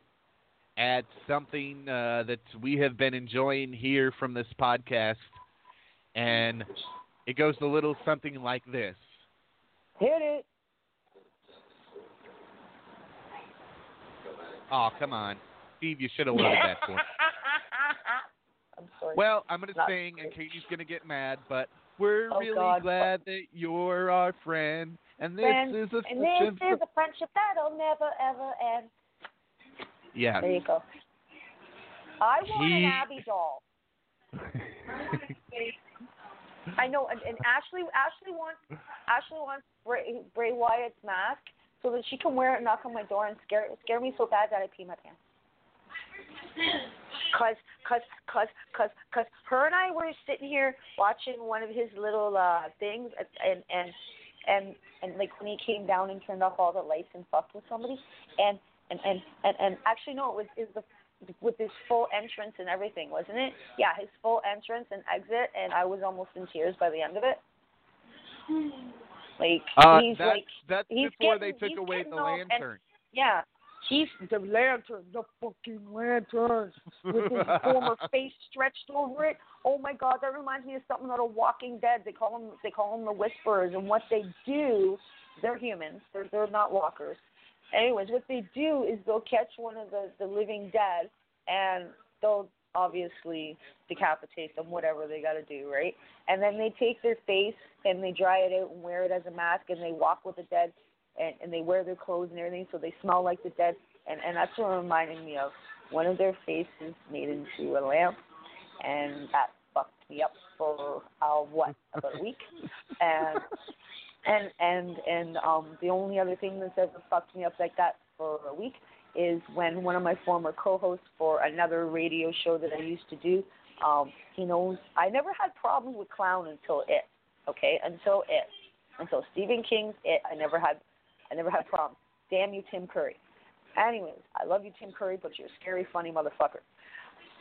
at something uh, that we have been enjoying here from this podcast, and it goes a little something like this. Hit it. Oh, come on, Steve, you should have loaded that for. me. I'm sorry. Well, I'm going to sing, and. Katie's going to get mad, but we're Oh, really God. glad that you're our friend, and this Friend, is a and this friendship- is a friendship that'll never ever end. yeah. There you go. I want He- an Abby doll. I know, and, and Ashley Ashley wants Ashley wants Bray, Bray Wyatt's mask so that she can wear it and knock on my door and scare scare me so bad that I pee my pants. Cause cause, cause, cause, cause her and I were sitting here watching one of his little uh things, and and and and like when he came down and turned off all the lights and fucked with somebody, and and and and, and actually no, it was is the with his full entrance and everything, wasn't it? Yeah, his full entrance and exit, and I was almost in tears by the end of it. Like Uh, he's that's like that's he's before getting- they took away the all- and- lantern. yeah, he's the lantern, the fucking lantern, with his former face stretched over it. Oh my God, that reminds me of something out of Walking Dead. They call them they call them the Whisperers, and what they do, they're humans. They're they're not walkers. Anyways, what they do is they'll catch one of the the living dead, and they'll obviously decapitate them, whatever they got to do, right? And then they take their face and they dry it out and wear it as a mask, and they walk with the dead, and, and they wear their clothes and everything, so they smell like the dead. And and that's what it reminded me of. One of their faces made into a lamp, and that fucked me up for uh, what about a week, and and and and um the only other thing that's ever fucked me up like that for a week is when one of my former co-hosts for another radio show that I used to do, um, he knows I never had problems with clown until it, okay, until it, until Stephen King's it. I never had, I never had problems. Damn you, Tim Curry. Anyways, I love you, Tim Curry, but you're a scary, funny motherfucker.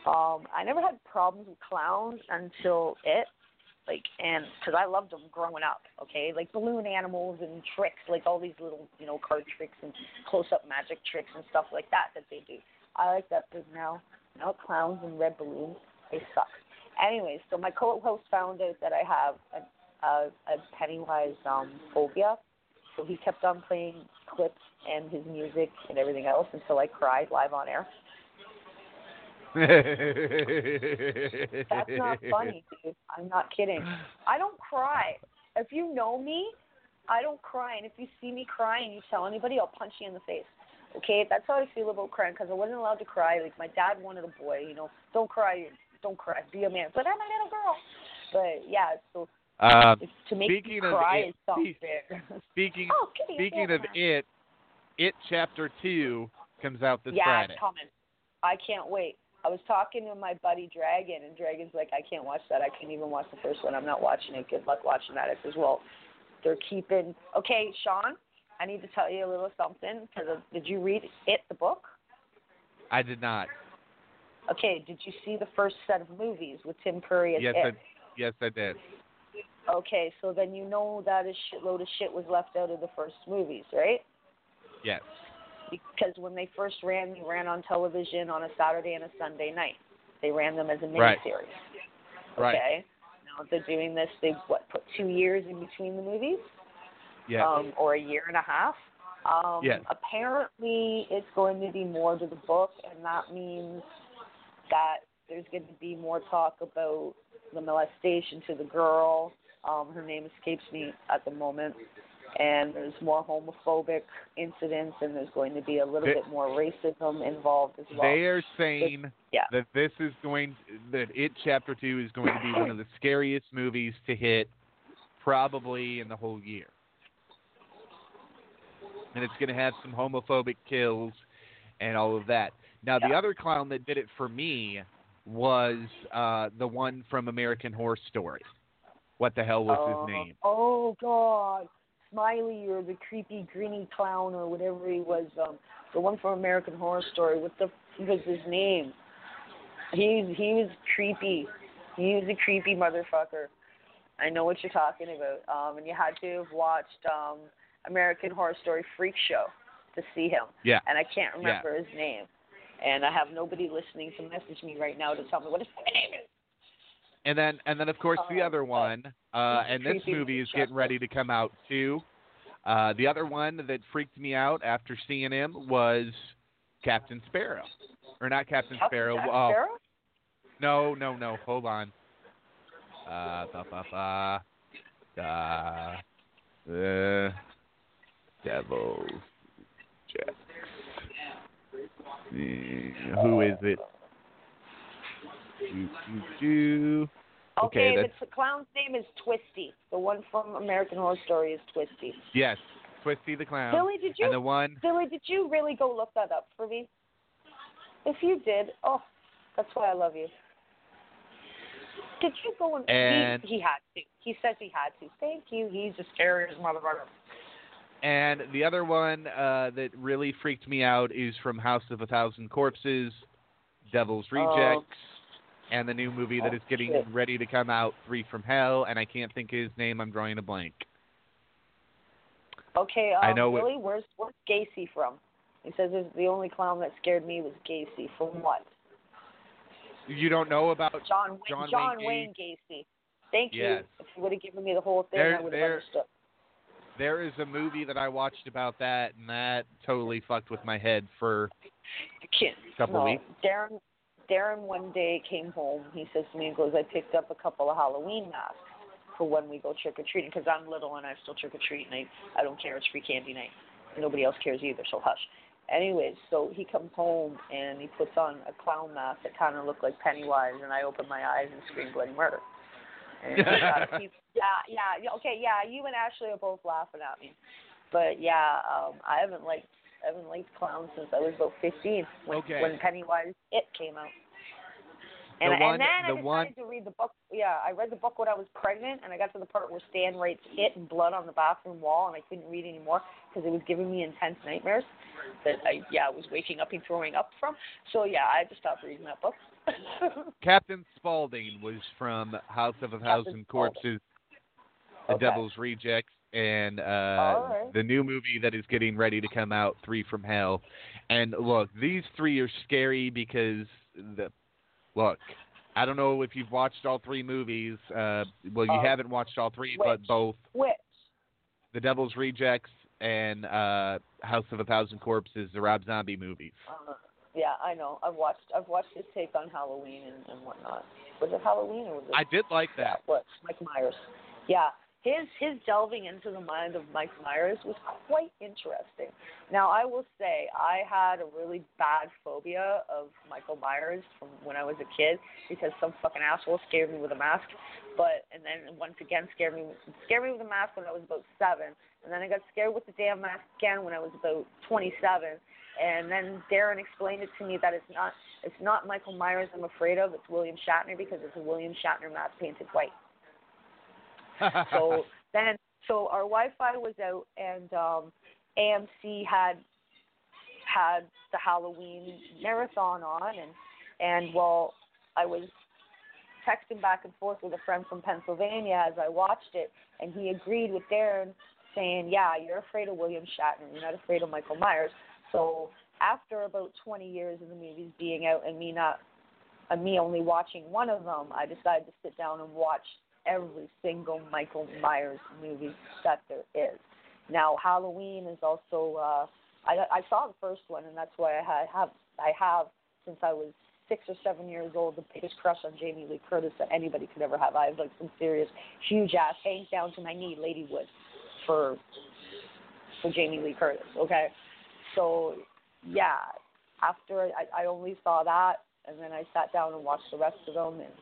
Um, I never had problems with clowns until it, like, and because I loved them growing up, okay, like balloon animals and tricks, like all these little, you know, card tricks and close-up magic tricks and stuff like that that they do. I like that, but now, now clowns and red balloons, they suck. Anyways, so my co-host found out that I have a, a, a Pennywise um, phobia, so he kept on playing clips and his music and everything else until I cried live on air. That's not funny, dude. I'm not kidding. I don't cry. If you know me, I don't cry. And if you see me crying, you tell anybody, I'll punch you in the face. Okay, that's how I feel about crying because I wasn't allowed to cry. Like my dad wanted a boy, you know, don't cry, don't cry, be a man. But I'm a little girl. But yeah, so um, it's, to make speaking of cry it- is something speaking Oh, speaking yeah. of it, it chapter two comes out this yeah, Friday. it's coming. I can't wait. I was talking to my buddy Dragon, and Dragon's like, I can't watch that. I can't even watch the first one. I'm not watching it. Good luck watching that. I says, well, they're keeping. Okay, Sean, I need to tell you a little something. Cause of, did you read it, the book? I did not. Okay, did you see the first set of movies with Tim Curry as Yes, it? I, yes, I did. Okay, so then you know that a shitload of shit was left out of the first movies, right? Yes. Because when they first ran, they ran on television on a Saturday and a Sunday night. They ran them as a Right. miniseries. Right. Okay. Now they're doing this. They what put two years in between the movies, Yes. um, or a year and a half. Um, Yes. Apparently, it's going to be more to the book, and that means that there's going to be more talk about the molestation to the girl. Um, her name escapes me at the moment. And there's more homophobic incidents, and there's going to be a little bit more racism involved as well. They are saying yeah. that this is going that it chapter two is going to be one of the scariest movies to hit probably in the whole year. And it's going to have some homophobic kills and all of that. Now the other clown that did it for me was uh the one from American Horror Story. What the hell was oh, his name? Oh God, Smiley or the creepy greeny clown or whatever he was. Um, the one from American Horror Story. What the f- was his name? He he was creepy. He was a creepy motherfucker. I know what you're talking about. Um, and you had to have watched um American Horror Story Freak Show to see him. Yeah. And I can't remember his name. And I have nobody listening to message me right now to tell me what his name is. And then and then of course the Oh, other one, uh, and this movie is getting ready to come out too. Uh, the other one that freaked me out after seeing him was Captain Sparrow, or not Captain Captain Sparrow. Oh, Sparrow? no, no, no. Hold on. Uh, ba, ba, ba, da, the Devil's Jacks. Eh, Who is it? Do, do, do. Okay, Okay, the clown's name is Twisty. The one from American Horror Story is Twisty. Yes, Twisty the Clown. Billy, did you? And the one, Billy, did you really go look that up for me? If you did, oh, That's why I love you. Did you go and, And- he, he had to. He says he had to. Thank you. He's a scariest motherfucker. And the other one uh, that really freaked me out is from House of a Thousand Corpses, Devil's Oh. And the new movie that Oh, is getting ready to come out, Three from Hell, and I can't think of his name. I'm drawing a blank. Okay, um, I know it- Where's where's Gacy from? He says the only clown that scared me was Gacy. From what? You don't know about John Wayne, John John Wayne Wayne Gacy. Thank you. If you would have given me the whole thing, There- I would have understood. There is a movie that I watched about that, and that totally fucked with my head for a couple no, weeks. Darren, Darren one day came home. He says to me, he goes, I picked up a couple of Halloween masks for when we go trick or treating because I'm little and I still trick or treat and I, I don't care. It's free candy night. Nobody else cares either, so hush. Anyways, so he comes home and he puts on a clown mask that kind of looked like Pennywise, and I open my eyes and scream bloody murder. And keep- yeah, yeah, yeah, okay, yeah. You and Ashley are both laughing at me, but yeah, um, I haven't liked I haven't liked clowns since I was about 15 when, Okay. when Pennywise It came out. The And, I- one- and then I the decided one- to read the book. Yeah, I read the book when I was pregnant, and I got to the part where Stan writes "it" and blood on the bathroom wall, and I couldn't read anymore because it was giving me intense nightmares that I yeah I was waking up and throwing up from. So yeah, I had to stop reading that book. Captain Spaulding was from House of a Thousand Corpses, The Okay. Devil's Rejects, and uh, right. the new movie that is getting ready to come out, Three from Hell. And look, these three are scary because the look. I don't know if you've watched all three movies. Uh, well, you Uh, haven't watched all three, but both Which The Devil's Rejects and uh, House of a Thousand Corpses, the Rob Zombie movies. uh, yeah, I know. I've watched I've watched his take on Halloween and, and whatnot. Was it Halloween or was it? I did like Yeah, that. what Mike Myers. Yeah, his his delving into the mind of Mike Myers was quite interesting. Now I will say I had a really bad phobia of Michael Myers from when I was a kid because some fucking asshole scared me with a mask. But and then once again scared me scared me with a mask when I was about seven, and then I got scared with the damn mask again when I was about twenty seven. And then Darren explained it to me that it's not it's not Michael Myers I'm afraid of, it's William Shatner because it's a William Shatner mask painted white. So then, so our Wi-Fi was out, and um, AMC had had the Halloween marathon on, and and while I was texting back and forth with a friend from Pennsylvania as I watched it, and he agreed with Darren, saying, "Yeah, you're afraid of William Shatner. You're not afraid of Michael Myers." So after about 20 years of the movies being out, and me not, and me only watching one of them, I decided to sit down and watch every single Michael Myers movie that there is. Now Halloween is also uh I I saw the first one and that's why I have I have since I was six or seven years old the biggest crush on Jamie Lee Curtis that anybody could ever have. I have like some serious huge ass hangs down to my knee ladywood for for Jamie Lee Curtis, okay? So yeah, after I, I only saw that and then I sat down and watched the rest of them and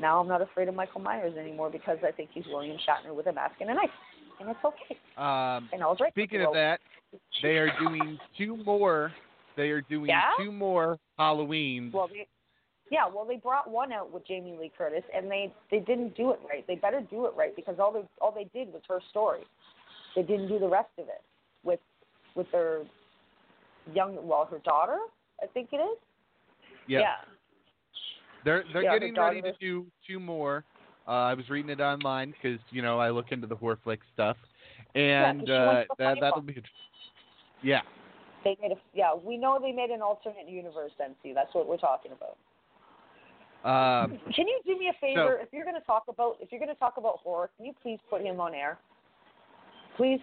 now I'm not afraid of Michael Myers anymore because I think he's William Shatner with a mask and a knife. And it's okay. Um, And I was right. speaking of that, they are doing two more. They are doing Yeah? two more Halloweens. Well, they, yeah, well, they brought one out with Jamie Lee Curtis, and they they didn't do it right. They better do it right because all they all they did was her story. They didn't do the rest of it with with their young, well, her daughter, I think it is. yeah. Yeah. They're they're Yeah, getting ready to do two more. Uh, I was reading it online because you know I look into the horror flick stuff, and she uh, the that that'll be. Yeah. They made a yeah. We know they made an alternate universe, NC. That's what we're talking about. Um, Can you do me a favor? if you're going to talk about if you're going to talk about horror, can you please put him on air? Please.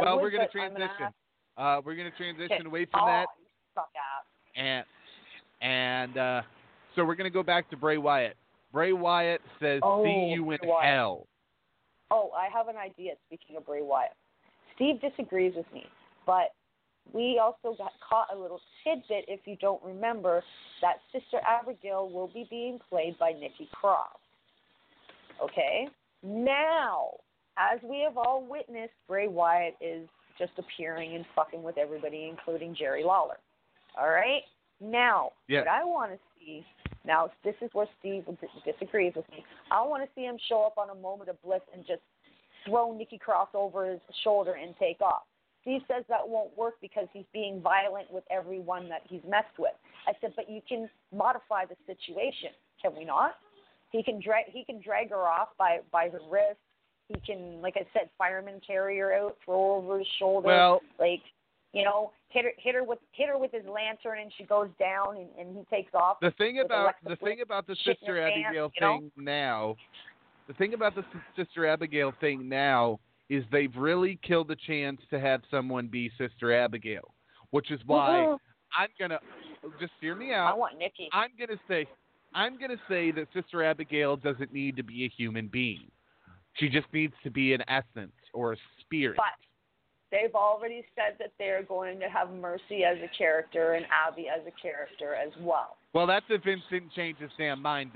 Well, would, we're going to transition. Uh, we're going to transition Okay. away from oh, that, and and uh, so we're going to go back to Bray Wyatt. Bray Wyatt says, Oh, "See you in hell." Oh, I have an idea. Speaking of Bray Wyatt, Steve disagrees with me, but we also got caught a little tidbit. If you don't remember, that Sister Abigail will be being played by Nikki Cross. Okay. Now, as we have all witnessed, Bray Wyatt is just appearing and fucking with everybody, including Jerry Lawler. All right. Now, Yeah. what I want to see now, this is where Steve disagrees with me. I want to see him show up on a moment of bliss and just throw Nikki Cross over his shoulder and take off. Steve says that won't work because he's being violent with everyone that he's messed with. I said, but you can modify the situation, can we not? He can drag he can drag her off by by her wrist. He can, like I said, fireman carry her out, throw her over his shoulder, Well- like you know, hit her hit her with hit her with his lantern, and she goes down, and, and he takes off. The thing about Alexa the Bliss thing about the Sister Abigail you know? thing now, the thing about the Sister Abigail thing now is they've really killed the chance to have someone be Sister Abigail, which is why Mhm. I'm gonna just hear me out. I want Nikki. I'm gonna say I'm gonna say that Sister Abigail doesn't need to be a human being. She just needs to be an essence or a spirit. But they've already said that they're going to have Mercy as a character and Abby as a character as well. well, that's if Vincent changes his damn mind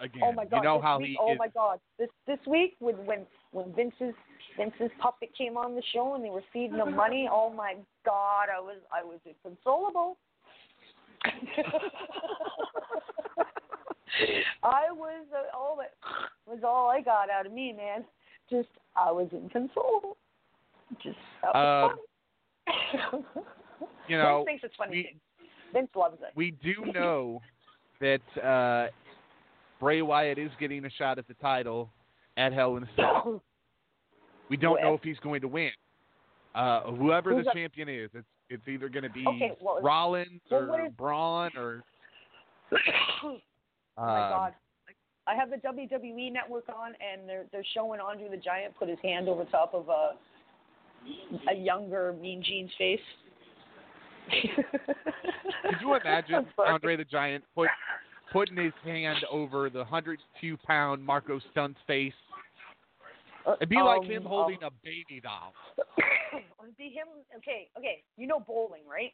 again. Oh my god! you know how week, he oh is. my god! This this week when when when Vince's Vince's puppet came on the show and they were feeding him money. Oh my god! I was I was inconsolable. I was uh, all that was all I got out of me, man. Just I was inconsolable. Just that was you know, Vince thinks it's funny. we- Vince loves it. we do know that uh, Bray Wyatt is getting a shot at the title at Hell in a Cell. We don't know if he's going to win. Uh, whoever Who's the up- champion is, it's it's either going to be Okay, well, Rollins well, or is- Braun or. oh my um, god. I have the WWE network on and they're they're showing Andre the Giant put his hand over top of a a younger Mean Gene's face. Could you imagine Andre the Giant put putting his hand over the 102 pound Marco Stunt's face? It'd be like Um, him holding a baby doll. It'd be him. Okay, okay. You know bowling, right?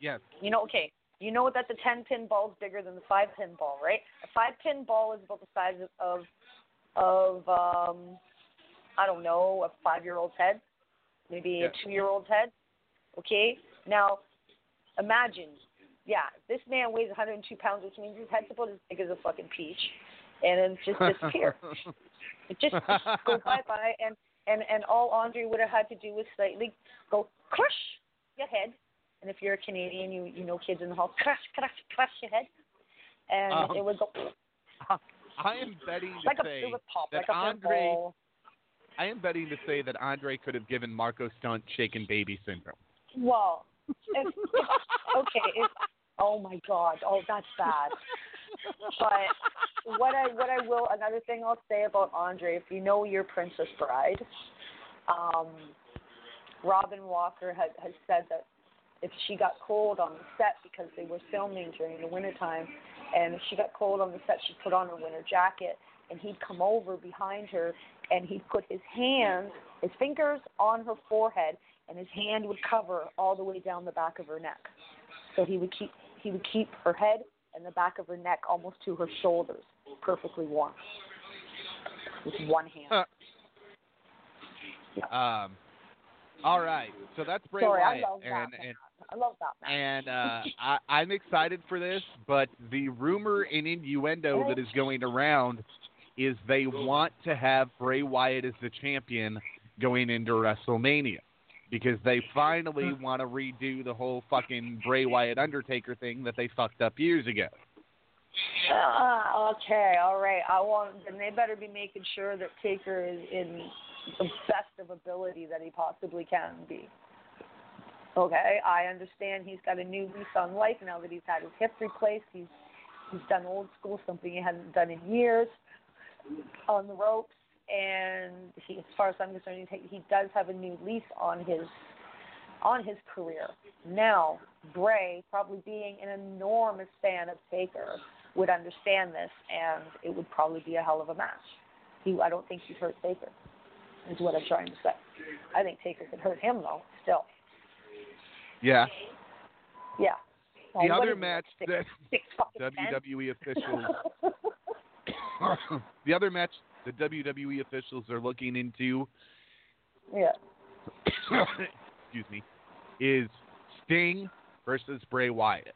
Yes. You know, okay. You know that the ten pin ball is bigger than the five pin ball, right? A five pin ball is about the size of of um I don't know, a five year old's head, maybe Yeah. a two year old's head. Okay. Now, imagine, yeah, this man weighs 102 pounds, which means his head's about as big as a fucking peach, and it just disappear. It just, just go bye bye, and and and all Andre would have had to do was slightly go crush your head, and if you're a Canadian, you you know kids in the hall crush crush crush your head, and Um, it would go I am betting to like a say would pop that like a Andre. I am betting to say that Andre could have given Marco Stunt shaken baby syndrome. Well, if, okay, if oh my god, oh that's bad. But what I what I will another thing I'll say about Andre, if you know your Princess Bride, um, Robin Walker had has said that if she got cold on the set because they were filming during the wintertime and if she got cold on the set she'd put on her winter jacket and he'd come over behind her and he'd put his hands his fingers on her forehead and his hand would cover all the way down the back of her neck. So he would keep he would keep her head and the back of her neck almost to her shoulders, perfectly warm. With one hand. Um, all right, so that's Bray Sorry, I love that and man. and I love that man. and uh, I, I'm excited for this. But the rumor and innuendo that is going around is they want to have Bray Wyatt as the champion going into WrestleMania because they finally want to redo the whole fucking Bray Wyatt Undertaker thing that they fucked up years ago. Uh, okay, all right. I want then they better be making sure that Taker is in the best of ability that he possibly can be. Okay, I understand he's got a new lease on life now that he's had his hip replaced. He's he's done old school, something he hasn't done in years, on the ropes. And he, as far as I'm concerned, he, he does have a new lease on his on his career. Now, Bray, probably being an enormous fan of Taker, would understand this, and it would probably be a hell of a match. He, I don't think he'd hurt Taker, is what I'm trying to say. I think Taker could hurt him, though, still. Yeah. Yeah. The Well, what other match that six, six? WWE officials the other match the WWE officials are looking into yeah. excuse me, is Sting versus Bray Wyatt.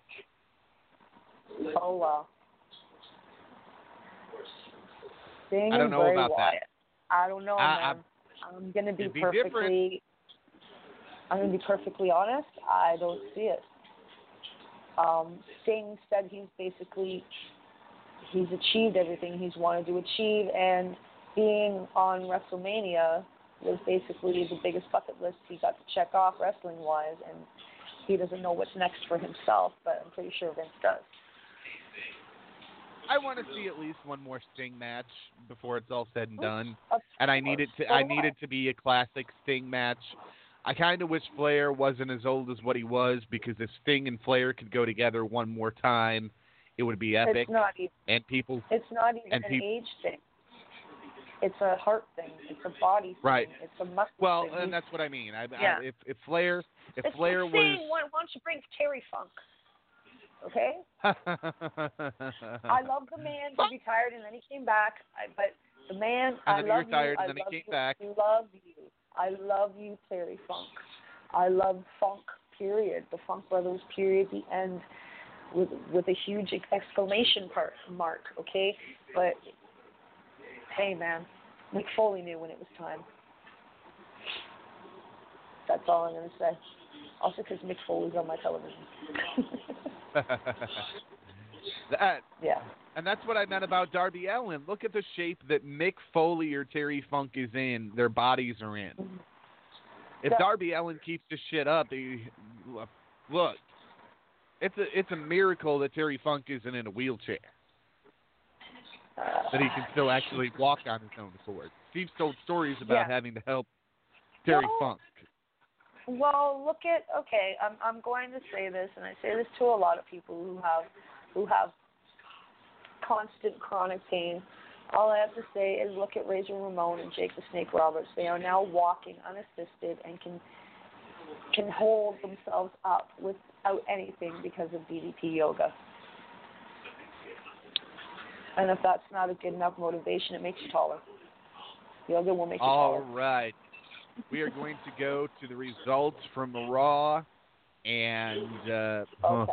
Oh wow. Sting I don't know Bray about that. I don't know, I- man. I'm gonna be be perfectly. different. I'm gonna be perfectly honest. I don't see it. Um, Sting said he's basically he's achieved everything he's wanted to achieve, and being on WrestleMania was basically the biggest bucket list he got to check off wrestling wise, and he doesn't know what's next for himself, but I'm pretty sure Vince does. I want to see at least one more Sting match before it's all said and done, and I need it to I need it to be a classic Sting match. I kind of wish Flair wasn't as old as what he was because if Sting and Flair could go together one more time, it would be epic. It's not even. and people, It's not even an age thing. It's a heart thing. It's a body thing. Right. It's a muscle thing. well, thing. and that's what I mean. I, Yeah. I, if if Flair, if it's Flair was, why, why don't you bring Terry Funk? Okay. I love the man. He retired and then he came back. I, but the man, I love retired you. and then he I love you. back. Love you. I love you, Terry Funk. I love funk. Period. The Funk Brothers. Period. The end. With with a huge exclamation part mark. Okay. But hey, man, Mick Foley knew when it was time. That's all I'm gonna say. Also, because Mick Foley's on my television. that yeah. And that's what I meant about Darby Allin. Look at the shape that Mick Foley or Terry Funk is in. Their bodies are in. If Darby Allin keeps this shit up, he, look, it's a it's a miracle that Terry Funk isn't in a wheelchair. That he can still actually walk on his own accord. Steve's told stories about Yeah. having to help Terry No. Funk. Well, look at okay. I'm I'm going to say this, and I say this to a lot of people who have who have constant chronic pain. All I have to say is look at Razor Ramon and Jake the Snake Roberts. They are now walking unassisted and can can hold themselves up without anything because of DDP yoga. And if that's not a good enough motivation, it makes you taller. Yoga will make you All taller. All right. We are going to go to the results from the Raw, and uh, Okay.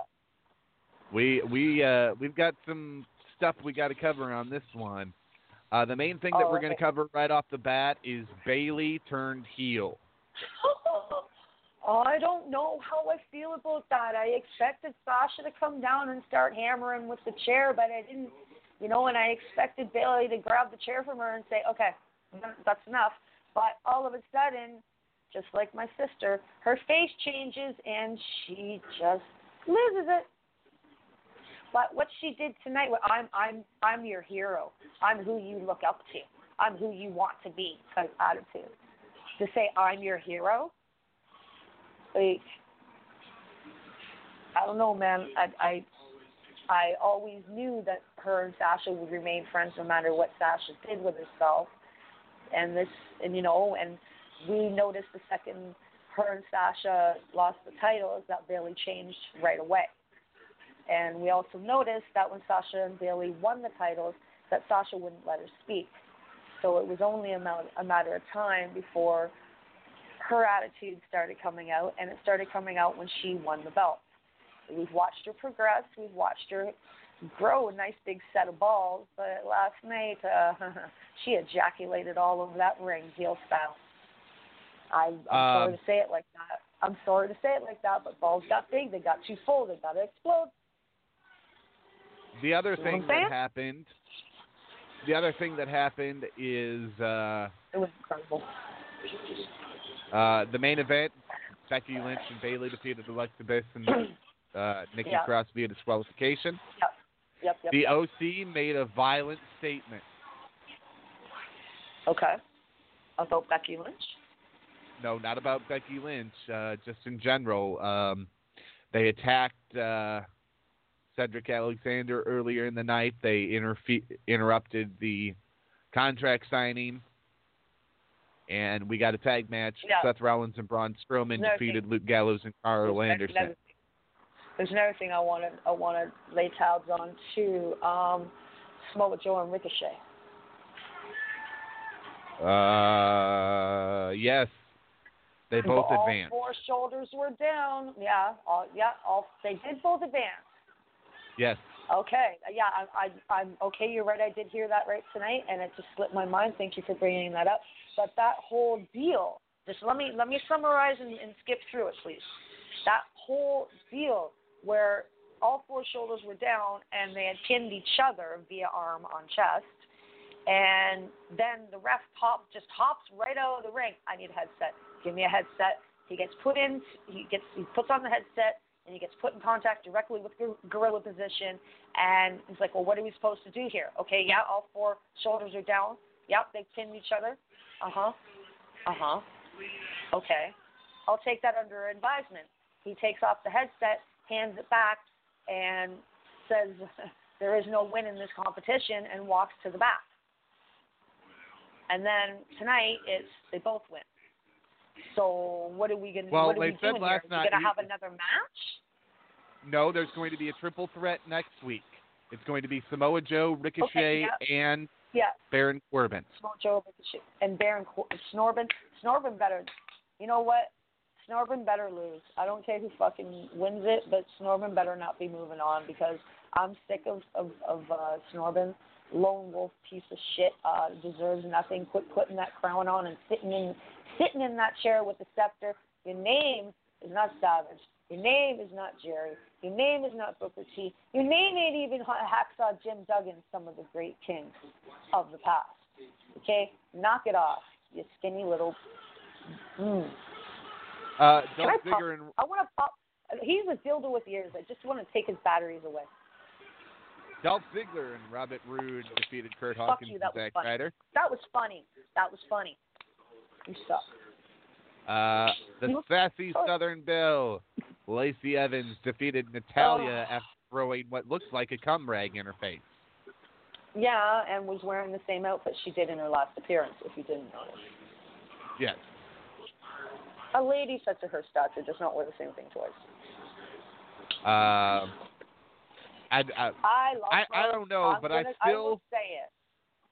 we we uh, we've got some stuff we got to cover on this one. Uh, the main thing that Oh, we're going to cover right off the bat is Bayley turned heel. I don't know how I feel about that. I expected Sasha to come down and start hammering with the chair, but I didn't, you know, and I expected Bayley to grab the chair from her and say, okay, that's enough. But all of a sudden, just like my sister, her face changes and she just loses it. But what she did tonight, I'm I'm I'm your hero. I'm who you look up to. I'm who you want to be. Attitude. To say I'm your hero, like I don't know, man. I I I always knew that her and Sasha would remain friends no matter what Sasha did with herself. And this, and you know, and we noticed the second her and Sasha lost the titles that Bayley changed right away. And we also noticed that when Sasha and Bayley won the titles, that Sasha wouldn't let her speak. So it was only a, ma- a matter of time before her attitude started coming out, and it started coming out when she won the belt. We've watched her progress. We've watched her grow a nice big set of balls, but last night uh, she ejaculated all over that ring, heel style. I, I'm sorry Um, to say it like that. I'm sorry to say it like that, but balls got big. They got too full. They got to explode. The other You know thing that happened, the other thing that happened is uh, It was incredible. Uh, the main event. Becky Lynch and Bayley defeated Alexa Bliss and uh, Nikki Yeah. Cross via disqualification. Yep. Yep. Yep. The. OC made a violent statement. Okay. About Becky Lynch. No, not about Becky Lynch. Uh, just in general, um, they attacked uh, Cedric Alexander earlier in the night. They interfe- interrupted the contract signing, and we got a tag match. Yeah. Seth Rollins and Braun Strowman No, defeated Luke Gallows and Karl There's Anderson. another- There's another thing I want to I want to lay tabs on too. Um, Samoa Joe and Ricochet. Uh, yes. They both all advanced. four shoulders were down. Yeah, all yeah, all they did both advance. Yes. Okay, yeah, I, I, I'm okay. You're right. I did hear that right tonight, and it just slipped my mind. Thank you for bringing that up. But that whole deal, just let me let me summarize and, and skip through it, please. That whole deal where all four shoulders were down and they had pinned each other via arm on chest, and then the ref hop just hops right out of the ring. I need a headset. Give me a headset. He gets put in. He gets he puts on the headset and he gets put in contact directly with gor- gorilla position. And he's like, well, what are we supposed to do here? Okay, yeah, all four shoulders are down. Yep, they pinned each other. Uh huh. Uh huh. Okay. I'll take that under advisement. He takes off the headset, hands it back, and says, there is no win in this competition, and walks to the back. And then tonight, it's they both win. So what are we gonna? Do? Well, what are they we said doing last here? night we gonna have another match? No, there's going to be a triple threat next week. It's going to be Samoa Joe, Ricochet, and Yeah. Baron Corbin. Mojo and Baron Cor- Snorbin. Snorbin better. You know what? Snorbin better lose. I don't care who fucking wins it, but Snorbin better not be moving on because I'm sick of of, of uh, Snorbin. Lone wolf piece of shit uh, deserves nothing. Quit putting that crown on and sitting in sitting in that chair with the scepter. Your name is not Savage. Your name is not Jerry. Your name is not Booker T. Your name ain't even Hacksaw Jim Duggan, some of the great kings of the past. Okay, knock it off, you skinny little. Mm. Uh, Can I pop? And I want to pop. He's a dildo with ears. I just want to take his batteries away. Dolph Ziggler and Robert Roode defeated Curt Fuck Hawkins you. and That was Zack. Ryder. That was funny. That was funny. You suck. Uh, the sassy Oh. Southern Belle, Lacey Evans defeated Natalya Oh. after throwing what looks like a cum rag in her face. Yeah, and was wearing the same outfit she did in her last appearance. If you didn't notice, Yes. a lady such as her stature does not wear the same thing twice. Um, I, I, I love I, her. I don't know, I'm but gonna, I will still say it.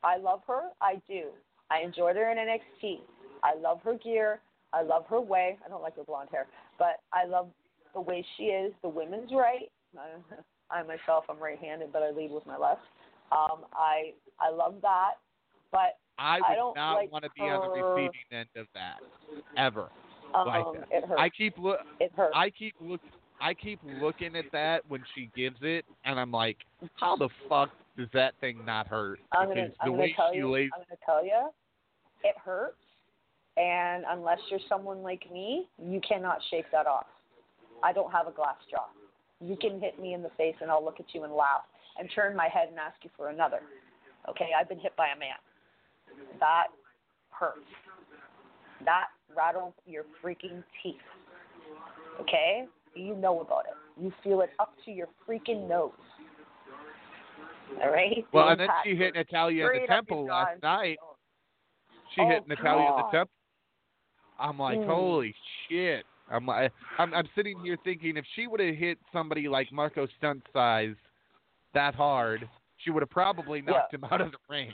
I love her. I do. I enjoyed her in NXT. I love her gear. I love her way. I don't like her blonde hair, but I love the way she is. The women's right. I, I myself, I'm right-handed, but I lead with my left. Um, I I love that, but I I would don't not like want to be on the receiving end of that ever. um, like that. it hurts. I keep look. it hurts. I keep look. I keep looking at that when she gives it, and I'm like, how the fuck does that thing not hurt? I'm gonna, because I'm the gonna way tell she you. lays, I'm gonna tell you, it hurts, and unless you're someone like me, you cannot shake that off. I don't have a glass jaw. You can hit me in the face, and I'll look at you and laugh, and turn my head and ask you for another. Okay, I've been hit by a man. That hurts. That rattles your freaking teeth. Okay, you know about it. You feel it up to your freaking nose. All right. well, The and then she hit Natalya in the temple last night. She Oh, hit Natalya in the temple. I'm like, Mm. holy shit. I'm like, I'm, I'm sitting here thinking if she would have hit somebody like Marco Stunt size that hard, she would have probably knocked him out of the ring.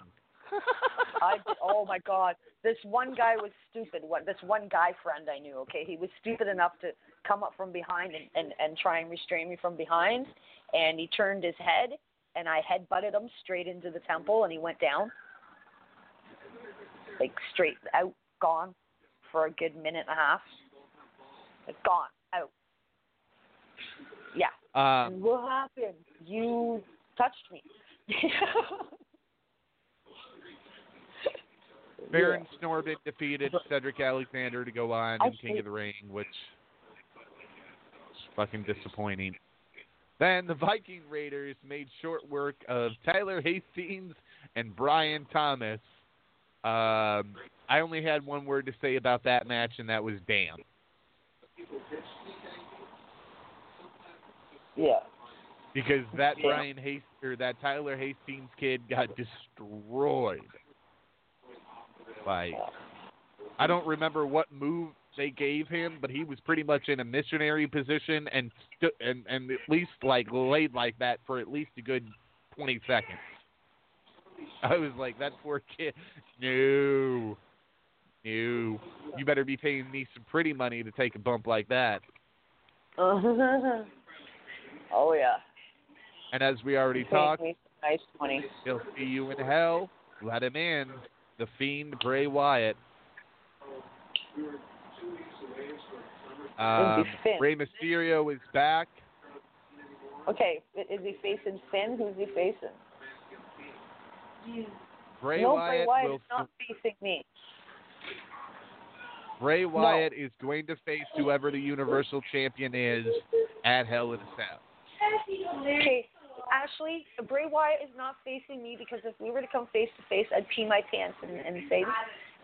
I oh my god, this one guy was stupid. What this one guy friend I knew, okay, he was stupid enough to come up from behind and and and try and restrain me from behind, and he turned his head, and I head butted him straight into the temple, and he went down, like straight out, gone, for a good minute and a half. It's gone, out. Yeah. Um, And what happened? You touched me. Baron Snorbit defeated Cedric Alexander to go on in King of the Ring, which is fucking disappointing. Then the Viking Raiders made short work of Tyler Hastings and Brian Thomas. Um, I only had one word to say about that match, and that was damn. Yeah. Because that Damn. Brian Hast or that Tyler Hastings kid got destroyed. Like I don't remember what move they gave him, but he was pretty much in a missionary position and stu- and and at least like laid like that for at least a good twenty seconds. I was like, that poor kid. No, You, you better be paying me some pretty money to take a bump like that. oh yeah. And as we already Pay talked, nice money. he'll see you in hell. Let him in. The fiend Bray Wyatt. Um. Rey Mysterio is back. Okay, is he facing Finn? Who's he facing? Bray no, Wyatt Bray Wyatt will is not facing me. Bray Wyatt is going to face whoever the Universal Champion is at Hell in a Cell. Okay, Ashley, Bray Wyatt is not facing me because if we were to come face to face, I'd pee my pants and, and say,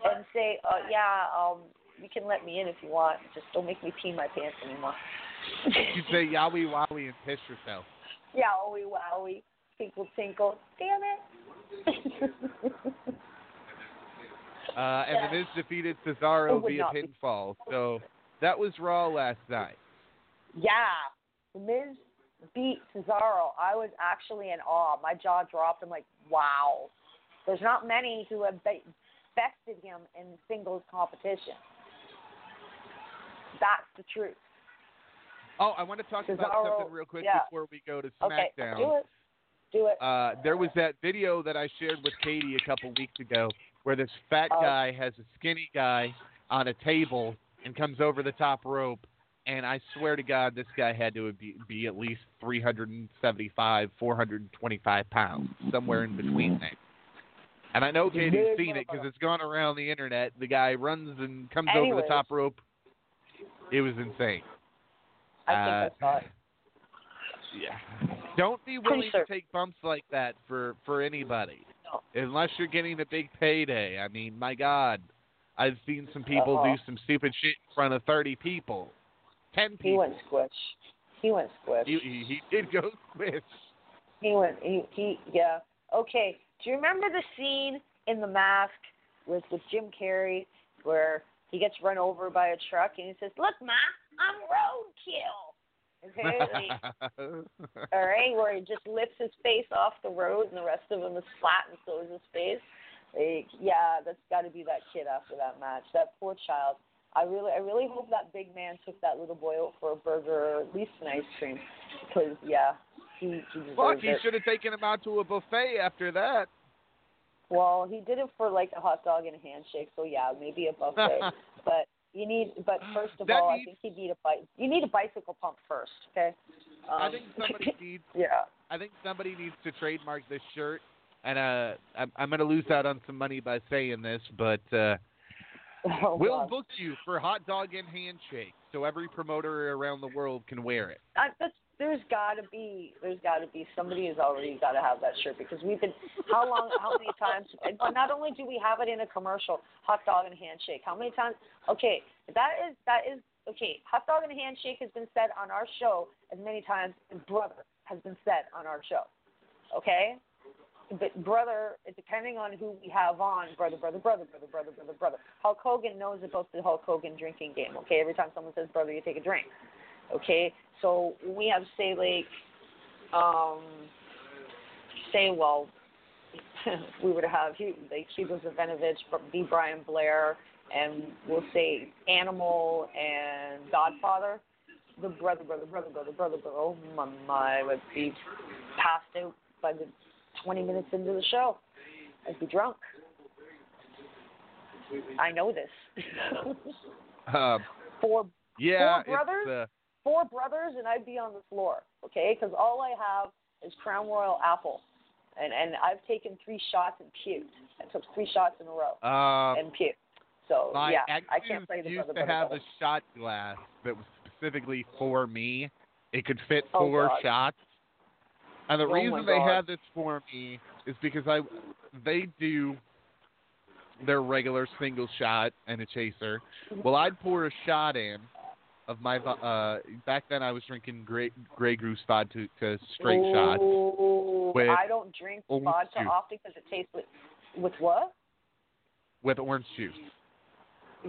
and say, uh, yeah, um, you can let me in if you want. Just don't make me pee my pants anymore. You say yowie wowie and piss yourself. yeah, owie wowie, tinkle tinkle. Damn it. Uh, and The Miz defeated Cesaro via be- pinfall. So that was Raw last night. yeah, the Miz beat Cesaro. I was actually in awe. My jaw dropped. I'm like, wow. There's not many who have be- bested him in singles competition. That's the truth. Oh, I want to talk about something real quick yeah. before we go to SmackDown. Okay, do it. Do it. Uh, there was that video that I shared with Katie a couple weeks ago where this fat Oh. guy has a skinny guy on a table and comes over the top rope. And I swear to God, this guy had to be, be at least 375, 425 pounds, somewhere in between there. And I know Katie's seen it because it's gone around the internet. The guy runs and comes over the top rope. It was insane. I uh, think I saw it. Yeah. Don't be willing to take bumps like that for for anybody. Unless you're getting a big payday. I mean, my God, I've seen some people Uh-huh. do some stupid shit in front of 30 people, 10 He people. went squish. He went squish. He, he, he did go squish. He went. He, he. Yeah. Okay. Do you remember the scene in The Mask with with Jim Carrey where he gets run over by a truck and he says, "Look, ma, I'm roadkill." Like, all right, where he just lifts his face off the road and the rest of him is flat and so is his face. Like, yeah, that's got to be that kid after that match. That poor child. I really, I really hope that big man took that little boy out for a burger or at least an ice cream, because yeah, he he Fuck, he should have taken him out to a buffet after that. Well, he did it for like a hot dog and a handshake, so yeah, maybe a buffet. but you need, but first of all, needs- I think you need a bike. You need a bicycle pump first, okay? Um, I think somebody needs yeah. I think somebody needs to trademark this shirt. And uh, I'm, I'm going to lose out on some money by saying this, but uh, Oh, we'll God. book you for hot dog and handshake, so every promoter around the world can wear it. I, that's, there's got to be, there's got to be somebody has already got to have that shirt because we've been, how long, how many times? and Not only do we have it in a commercial, hot dog and handshake. How many times? Okay, that is that is okay. Hot dog and handshake has been said on our show as many times as brother has been said on our show. Okay, but brother, depending on who we have on, brother, brother, brother, brother, brother, brother, brother. Hulk Hogan knows about the Hulk Hogan drinking game. Okay, every time someone says brother, you take a drink. Okay, so we have say like, um, say well, we would have like Hugo Savinovich, B. Brian Blair, and we'll say Animal and Godfather. The brother, brother, brother, brother, brother, brother. Oh my, my, would be passed out by the 20 minutes into the show. I'd be drunk. I know this. Uh, four yeah, Four brothers? Four brothers, and I'd be on the floor. Okay, because all I have is Crown Royal Apple, and and I've taken three shots and puked. I took three shots in a row uh, and puked. So yeah, I can't play the used to have brother. a shot glass that was specifically for me. It could fit Oh, four God. shots. And the Oh, reason they had this for me is because I they do their regular single shot and a chaser. Well, I'd pour a shot in of my uh back then I was drinking Grey Grey Goose vodka straight shots Ooh, with I don't drink vodka juice. often because it tastes with with what? with orange juice.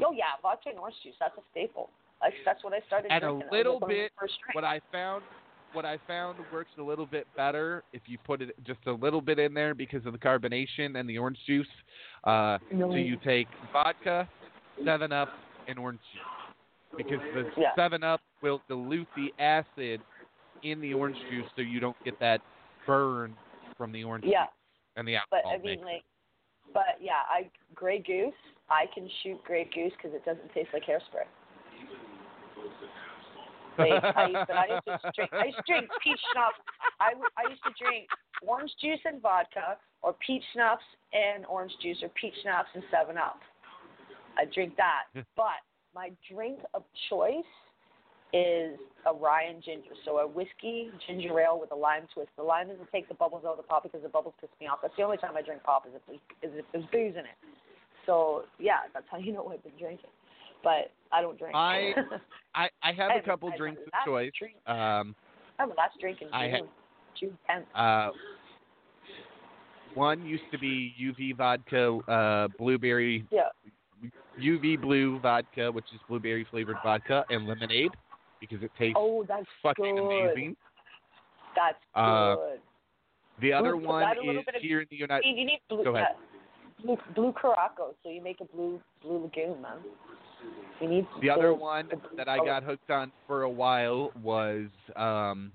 Oh yeah, vodka and orange juice. That's a staple. That's that's what I started And a drinking. Was little one of my bit What I found what I found works a little bit better if you put it just a little bit in there because of the carbonation and the orange juice. Uh, No. So you take vodka, Seven Up and orange juice because the Yeah. Seven Up will dilute the acid in the orange juice, so you don't get that burn from the orange Yeah. juice and the alcohol. But. I mean, like, but yeah, I Grey Goose. I can shoot Grey Goose because it doesn't taste like hairspray. Like, I, but I used to drink. I used to drink peach schnapps. I I used to drink orange juice and vodka, or peach schnapps and orange juice, or peach schnapps and Seven Up. I drink that. but my drink of choice is a rye and ginger. So a whiskey ginger ale with a lime twist. The lime doesn't take the bubbles out of the pop because the bubbles piss me off. That's the only time I drink pop is if there's, is if there's booze in it. So yeah, that's how you know I've been drinking. But I don't drink. I- I, I have I a couple I drinks haven't of choice. drink. Um, I have a last drink in June. I had- June 10th. Uh, one used to be UV vodka, uh, blueberry, Yeah. UV blue vodka, which is blueberry flavored vodka, and lemonade because it tastes Oh, that's fucking good. amazing. That's Uh, good. The other Blue- one add a little is bit of- here in the United. you need blue, Go ahead. blue, blue Curaçao, so you make a blue blue lagoon, man. You need The other one that I got hooked on for a while was um,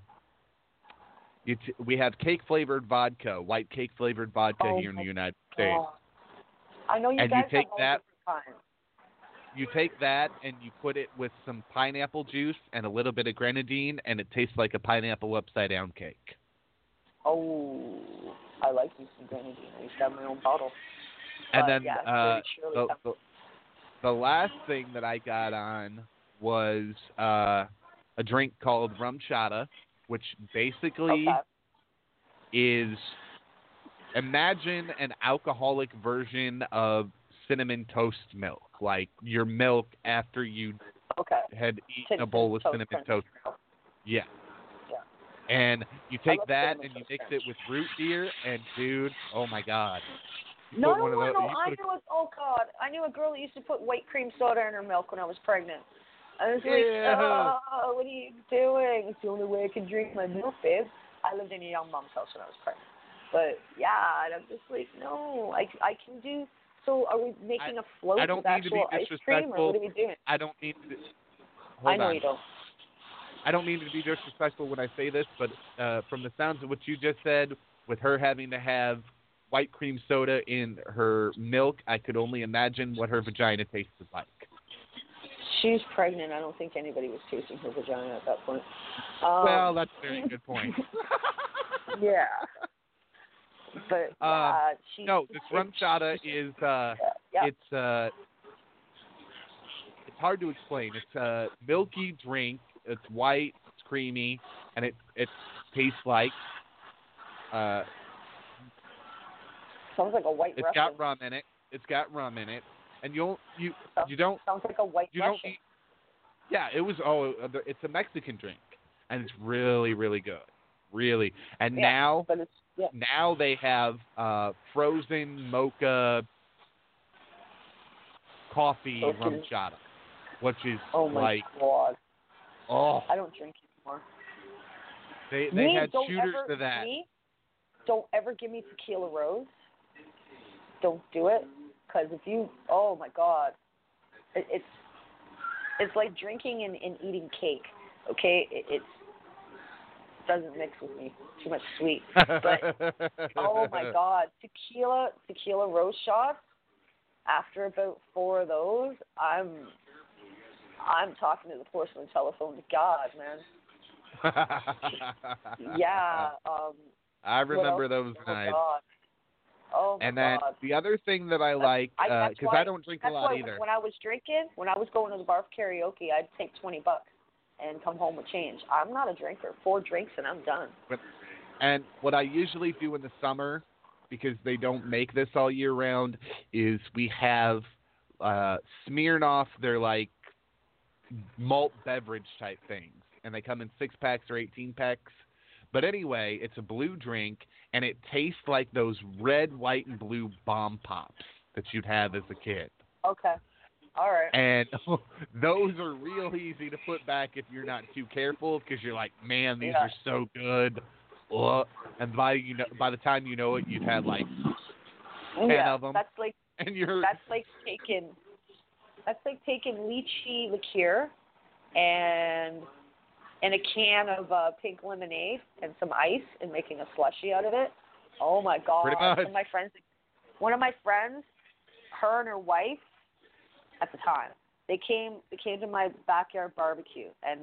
we have cake flavored vodka, white cake flavored vodka Oh here in the United States. Oh. I know you And you guys take have all that- different kinds. You take that and you put it with some pineapple juice and a little bit of grenadine, and it tastes like a pineapple upside down cake. Oh, I like using some grenadine. I used to have my own bottle. And But, then yeah, uh, the, the the last thing that I got on was uh, a drink called rum chata, which basically Okay. is imagine an alcoholic version of cinnamon toast milk, like your milk after you Okay. had eaten Cinnamon a bowl of Toast cinnamon toast. milk. Yeah. Yeah. And you take that and you mix Crunch. it with root beer, and dude, oh my god. You No, no, no, no. I knew a, oh God, I knew a girl that used to put white cream soda in her milk when I was pregnant. I was like, oh, what are you doing? It's the only way I can drink my milk, babe. I lived in a young mom's house when I was pregnant. But yeah, and I'm just like, no, I, I can do. So are we making a float I don't mean to be actual ice cream, or what are we doing? I don't mean to. I Hold know on. you don't. I don't mean to be disrespectful when I say this, but uh, from the sounds of what you just said, with her having to have white cream soda in her milk, I could only imagine what her vagina tasted like. She's pregnant. I don't think anybody was tasting her vagina at that point. Um, well, that's a very good point. yeah. But Uh, yeah, she. no, the rum chata is uh, yeah. it's uh, it's hard to explain. It's a milky drink. It's white, it's creamy, and it it tastes like uh, Sounds like a white It's Russian. got rum in it. It's got rum in it, and you'll you Sounds- you don't Sounds like a white you don't eat. Yeah, it was. Oh, uh, it's a Mexican drink, and it's really really good, really. And Yeah, now but it's yeah. now they have uh frozen mocha coffee Okay. rum chata, which is Oh my like god! oh I don't drink anymore. they they me, had shooters ever, to that. Me, don't ever give me tequila rose. Don't do it, because if you, oh my god, it, it's it's like drinking and, and eating cake. Okay, it, it's doesn't mix with me. Too much sweet. But oh my god, tequila tequila rose shots. After about four of those, I'm I'm talking to the porcelain telephone to God, man. Yeah. Um, I remember those oh nights. God. Oh my And then God. the other thing that I like, because why, I don't drink a lot either. When I was drinking, when I was going to the bar for karaoke, I'd take twenty bucks and come home with change. I'm not a drinker. Four drinks and I'm done. And what I usually do in the summer, because they don't make this all year round, is we have uh, Smirnoff. They're like malt beverage type things, and they come in six packs or eighteen packs. But anyway, it's a blue drink, and it tastes like those red, white, and blue bomb pops that you'd have as a kid. Okay. All right. And those are real easy to put back if you're not too careful, because you're like, man, these Yeah. are so good. Ugh. And by you know, by the time you know it, you've had like ten yeah, of 'em. That's like and you're that's like taking that's like taking lychee liqueur and and a can of uh, pink lemonade and some ice and making a slushy out of it. Oh my god! Pretty much. One of my friends, one of my friends, her and her wife, at the time, they came they came to my backyard barbecue and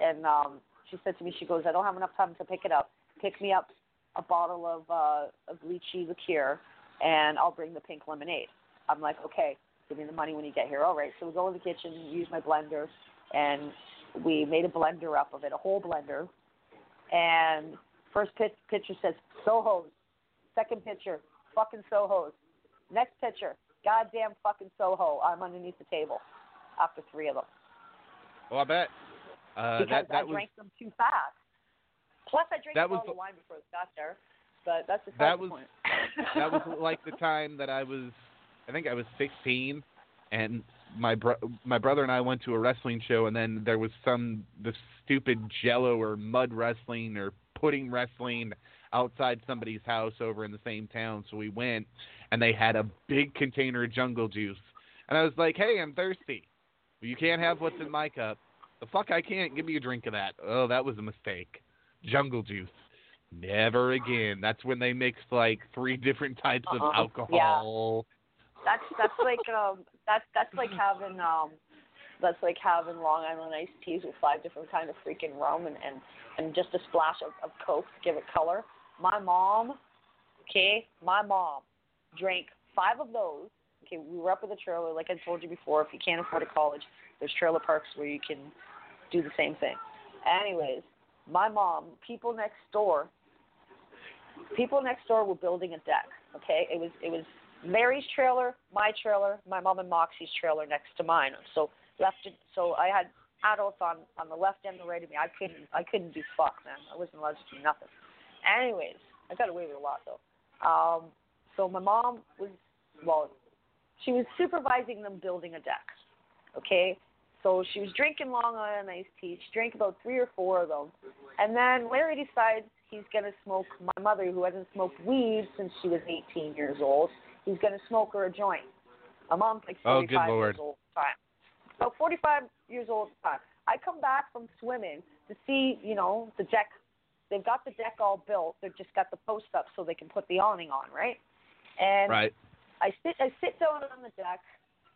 and um she said to me, she goes, I don't have enough time to pick it up. Pick me up a bottle of uh of lychee liqueur and I'll bring the pink lemonade. I'm like, okay, give me the money when you get here. All right. So we go in the kitchen, use my blender, and we made a blender up of it, a whole blender. And first pitch, picture says Soho's. Second picture, fucking Soho's. Next picture, goddamn fucking Soho. I'm underneath the table after three of them Well, I bet. Uh, because that that I was drank them too fast. Plus, I drank a bottle of wine before got there. But that's the that was point. that was like the time that I was, I think I was 16, and my bro- my brother and I went to a wrestling show, and then there was some the stupid Jello or mud wrestling or pudding wrestling outside somebody's house over in the same town. So we went, and they had a big container of jungle juice, and I was like, "Hey, I'm thirsty. You can't have what's in my cup. The fuck I can't. Give me a drink of that. Oh, that was a mistake. Jungle juice." Never again. That's when they mixed like three different types of Uh-uh. alcohol. That's that's like um that's that's like having um that's like having Long Island iced teas with five different kind of freaking rum and and and just a splash of, of Coke to give it color. My mom, okay, my mom drank five of those. Okay, we were up with a trailer, like I told you before. If you can't afford a college, there's trailer parks where you can do the same thing. Anyways, my mom, people next door, people next door were building a deck. Okay, it was it was Mary's trailer, my trailer, my mom and Moxie's trailer next to mine. So left so I had adults on on the left and the right of me. I couldn't I couldn't do fuck, man. I wasn't allowed to do nothing. Anyways, I got away with a lot though. Um, so my mom was well, she was supervising them building a deck. Okay, so she was drinking Long Island iced tea. She drank about three or four of them, and then Larry decides he's gonna smoke my mother, who hasn't smoked weed since she was 18 years old. He's gonna smoke her a joint. My mom's like Oh, 45 good Lord. years old at the time. About 45 years old time. I come back from swimming to see, you know, the deck. They've got the deck all built. They've just got the post up so they can put the awning on, right? And Right. I sit I sit down on the deck.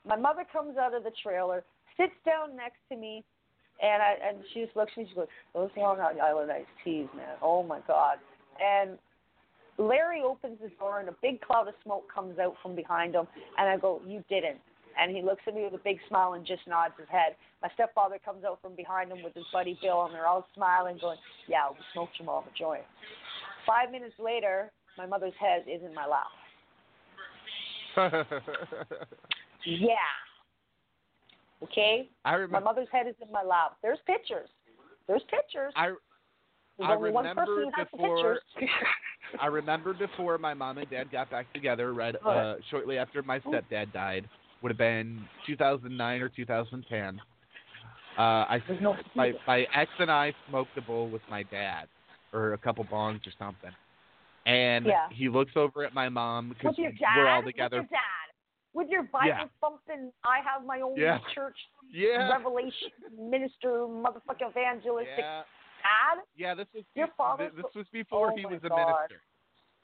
My mother comes out of the trailer, sits down next to me, and I and she just looks at me. She goes, "Those Long Island iced teas, man. Oh my God!" And Larry opens his door, and a big cloud of smoke comes out from behind him. And I go, "You didn't." And he looks at me with a big smile and just nods his head. My stepfather comes out from behind him with his buddy Bill, and they're all smiling, going, "Yeah, we smoked your mom a joint." Five minutes later, my mother's head is in my lap. Yeah. Okay? I remember. My mother's head is in my lap. There's pictures. There's pictures. I There's I one person remember has the before- pictures. I remember before my mom and dad got back together, right uh, shortly after my stepdad died, would have been 2009 or 2010. Uh, I no my my ex and I smoked a bowl with my dad, or a couple bongs or something, and Yeah. he looks over at my mom because With your dad? we're all together. With your dad? With your Bible Yeah. thumping, I have my own Yeah. church Yeah. revelation minister, motherfucking evangelistic Yeah. dad? Yeah, this was Your father this was before Oh he was a minister.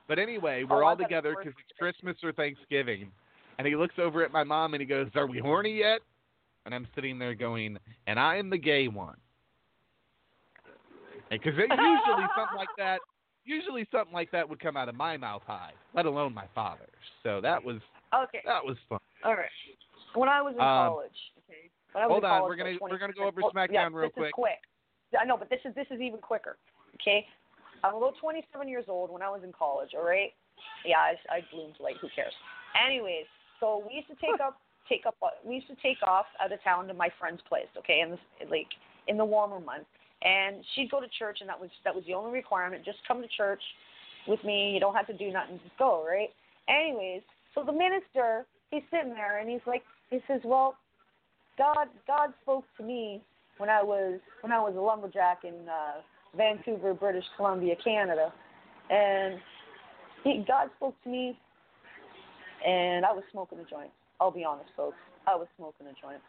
But anyway, we're Oh, all together because it's Christmas or Thanksgiving, and he looks over at my mom and he goes, "Are we horny yet?" And I'm sitting there going, "And I'm the gay one." Because usually something like that, usually something like that would come out of my mouth high, let alone my father's. So that was Okay. that was fun. All right. When I was in Um, college, okay. I hold on, college, we're gonna- we're gonna go over oh, SmackDown yeah, real this quick. Is quick. I know, but this is this is even quicker. Okay. I'm about 27 years old when I was in college. All right. Yeah, I, I bloomed late. Who cares? Anyways, so we used to take up take up we used to take off out of town to my friend's place. Okay, in the like in the warmer months, and she'd go to church, and that was that was the only requirement. Just come to church with me. You don't have to do nothing. Just go. Right. Anyways, so the minister he's sitting there and he's like he says, well, God God spoke to me when I was when I was a lumberjack in uh, Vancouver, British Columbia, Canada, and he God spoke to me, and I was smoking a joint. I'll be honest, folks. I was smoking a joint.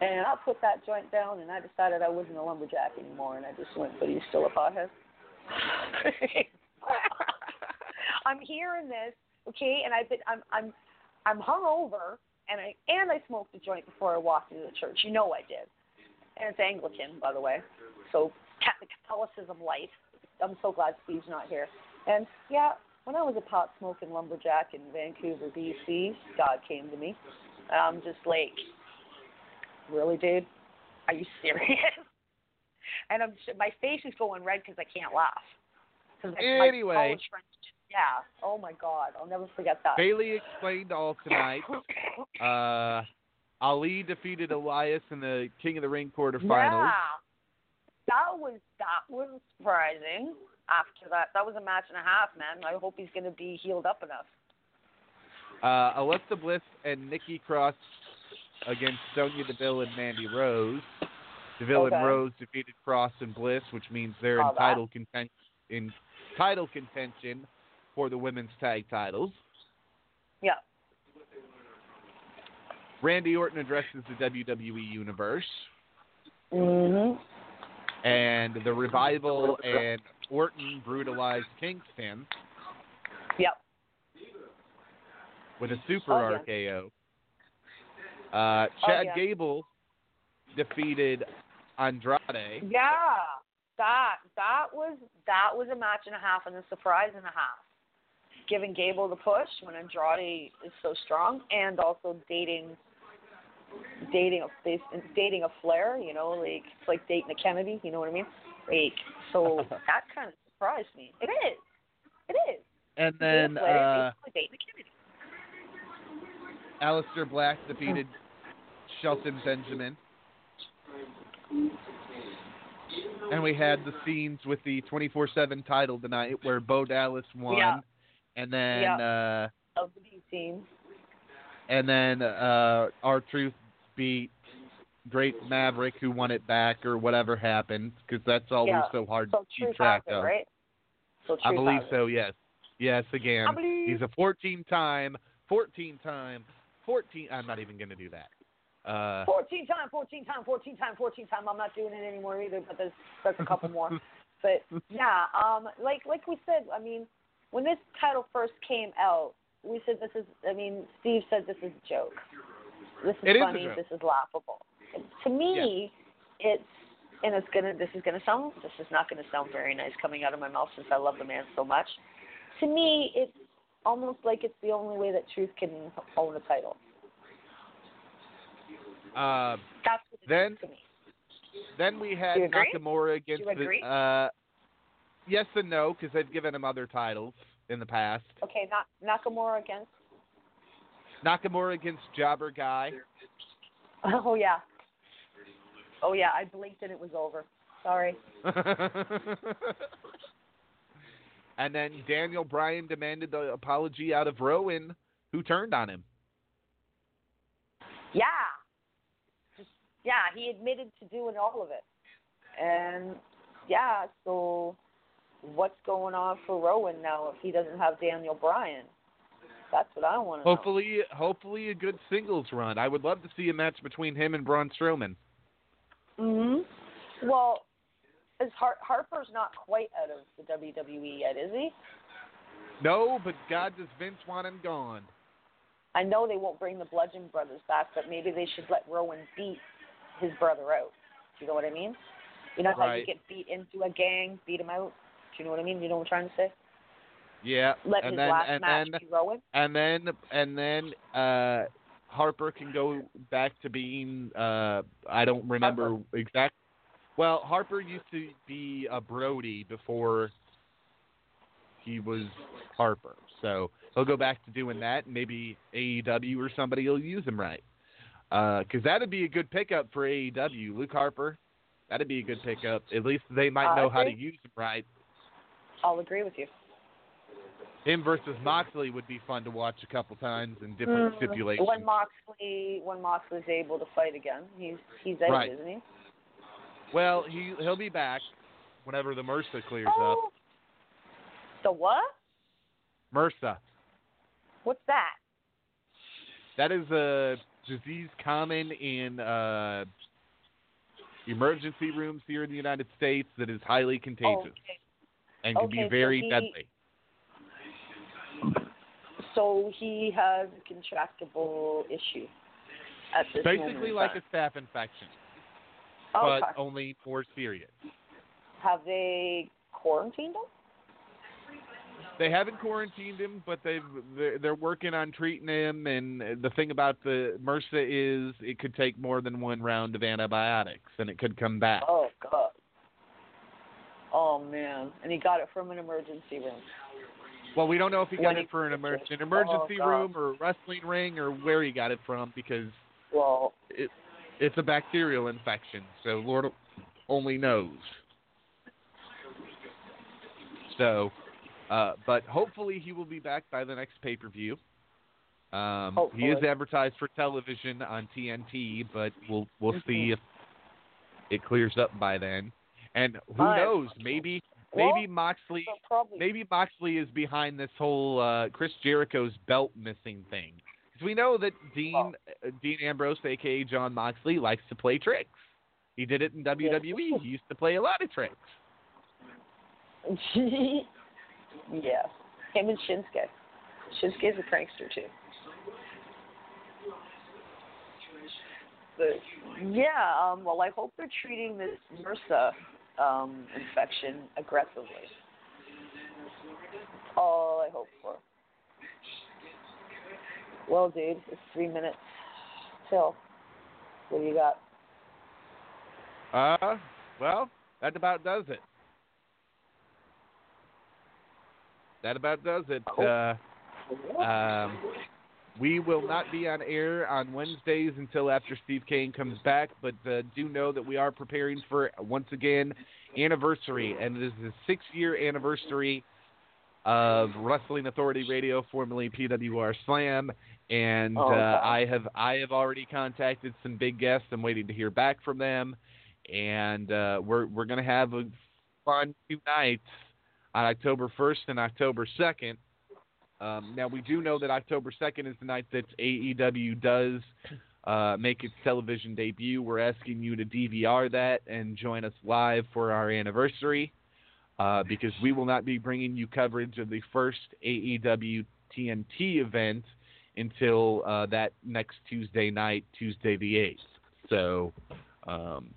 And I put that joint down, and I decided I wasn't a lumberjack anymore, and I just went, but he's still a pothead. I'm hearing this, okay, and I've been, I'm, I'm, I'm hungover, and I, and I smoked a joint before I walked into the church. You know I did, and it's Anglican, by the way, so Catholicism light. I'm so glad Steve's not here. And yeah, when I was a pot smoking lumberjack in Vancouver, BC, God came to me. I'm just like, really, dude? Are you serious? And I'm my face is going red because I can't laugh. 'Cause my, my Anyway. college friends, yeah. Oh my God, I'll never forget that. Bayley explained all tonight. Uh, Ali defeated Elias in the King of the Ring quarterfinals. Yeah, that was that was surprising. After that, that was a match and a half, man. I hope he's going to be healed up enough. Uh, Alexa Bliss and Nikki Cross against Sonya Deville and Mandy Rose. Deville Okay. and Rose defeated Cross and Bliss, which means they're in that. title contention in title contention for the women's tag titles. Yeah. Randy Orton addresses the WWE Universe, Mm-hmm. and the Revival and Orton brutalized Kingston Yep. with a super Oh, yeah. RKO. Uh, Oh, Chad yeah. Gable defeated Andrade. Yeah. That that was that was a match and a half and a surprise and a half. Giving Gable the push when Andrade is so strong, and also dating dating a dating a Flair. You know, like it's like dating a Kennedy. You know what I mean? Like so that kind of surprised me. It is. It is. And then uh, basically dating a Kennedy. Aleister Black defeated Shelton Benjamin. And we had the scenes with the 24 7 title tonight where Bo Dallas won. Yeah. And then Yeah. uh Of the B team. and then uh R-Truth beat Drake Maverick who won it back or whatever happened because that's always Yeah. so hard So to keep track of. right? So I believe has so, yes. Yes, again. He's a 14 time, 14 time, 14. I'm not even going to do that. Uh, 14 time, 14 time, 14 time, 14 time. I'm not doing it anymore either, but there's there's a couple more. But yeah, um, like like we said, I mean, when this title first came out, we said this is. I mean, Steve said this is a joke. This is It is funny. joke. This is laughable. To me, it's and it's gonna. This is gonna sound. This is not gonna sound very nice coming out of my mouth since I love the man so much. To me, it's almost like it's the only way that Truth can own a title. uh, That's what Then- to me. then we had Do you agree? Nakamura against Do you agree? the. Uh, yes and no, because they've given him other titles in the past. Okay, not Nakamura against. Nakamura against Jobber Guy. Oh yeah. Oh yeah, I blinked and it was over. Sorry. and then Daniel Bryan demanded the apology out of Rowan, who turned on him. Yeah. Just yeah, he admitted to doing all of it. And yeah, so what's going on for Rowan now if he doesn't have Daniel Bryan? That's what I want to know. Hopefully, hopefully a good singles run. I would love to see a match between him and Braun Strowman. Mhm. Well, is Har- Harper's not quite out of the WWE yet, is he? No, but God does Vince want him gone. I know they won't bring the Bludgeon Brothers back, but maybe they should let Rowan beat his brother out. Do you know what I mean? You know how you get beat into a gang, beat him out. Do you know what I mean? You know what I'm trying to say? Yeah, Let and his then last and match then be Rowan. and then and then uh Harper can go back to being uh I don't remember exact. Well, Harper used to be a Brody before he was Harper, so he'll go back to doing that. and Maybe AEW or somebody will use him right, because that'd be a good pickup for AEW. Luke Harper, that'd be a good pickup. At least they might know how to use him right. I'll agree with you. Him versus Moxley would be fun to watch a couple times in different Mm, stipulations. When Moxley when Moxley's able to fight again, he's he's out, Right. isn't he? Well, he he'll be back whenever the MRSA clears up. Oh. The what? MRSA. What's that? That is a disease common in uh, emergency rooms here in the United States that is highly contagious Okay. and can Okay, be so very he- deadly. So he has a contractable issue at this Basically like time. a staph infection, oh, okay. but only more serious. Have they quarantined him? They haven't quarantined him, but they've they're, they're working on treating him. And the thing about the MRSA is it could take more than one round of antibiotics, and it could come back. Oh God. Oh man, and he got it from an emergency room. Well, we don't know if he got it for an, emer- an Oh, emergency God. room or a wrestling ring or where he got it from because Well, it it's a bacterial infection. So Lord only knows. So, uh, but hopefully he will be back by the next pay per view. Um, he is advertised for television on TNT, but we'll we'll Mhm. see if it clears up by then. And who knows? Maybe Well, maybe Moxley probably. maybe Moxley is behind this whole uh, Chris Jericho's belt missing thing. 'Cause we know that Dean uh, Dean Ambrose, aka Jon Moxley, likes to play tricks. He did it in WWE. He used to play a lot of tricks. yes. Him and Shinsuke. Shinsuke's a prankster too. But yeah, um, well, I hope they're treating this MRSA um, infection aggressively. All I hope for. Well, dude, it's three minutes till. What do you got? Uh, well, that about does it. That about does it. Uh, um, we will not be on air on Wednesdays until after Steve Cain comes back, but uh, do know that we are preparing for once again anniversary, and it is the six-year anniversary of Wrestling Authority Radio, formerly PWR Slam. And Oh, uh. I have I have already contacted some big guests. I'm waiting to hear back from them, and uh, we're we're gonna have a fun two nights on October 1st and October 2nd. Um, now we do know that October 2nd is the night that AEW does uh, make its television debut. We're asking you to DVR that and join us live for our anniversary uh, because we will not be bringing you coverage of the first AEW TNT event until uh, that next Tuesday night, Tuesday the 8th. So, um,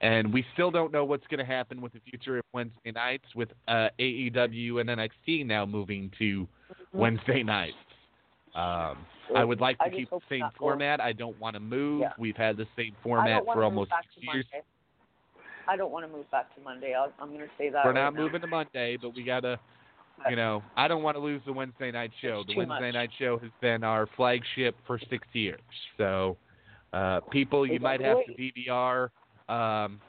and we still don't know what's going to happen with the future of Wednesday nights with uh, AEW and NXT now moving to Wednesday nights. Um, I would like to keep the same format. I don't want to move. Yeah. We've had the same format for almost six years. Monday. I don't want to move back to Monday. I'll, I'm going to say that. We're right not now. moving to Monday, but we gotta, you know, I don't want to lose the Wednesday night show. It's The Wednesday much. night show has been our flagship for six years. So, uh, people, you might have to. DVR um,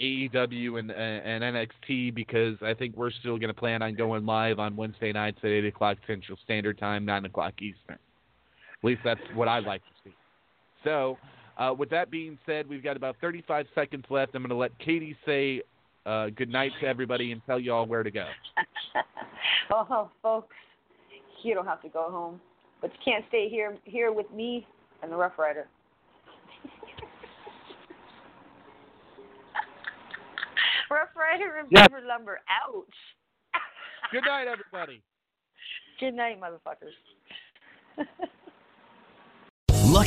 AEW and, and NXT because I think we're still going to plan on going live on Wednesday nights at eight o'clock Central Standard Time, nine o'clock Eastern. At least that's what I'd like to see. So, uh, with that being said, we've got about 35 seconds left. I'm going to let Katie say uh, good night to everybody and tell you all where to go. oh, folks, you don't have to go home, but you can't stay here here with me and the Rough Rider. Rough Rider and Yes. Beaver Lumber. Ouch. Good night, everybody. Good night, motherfuckers.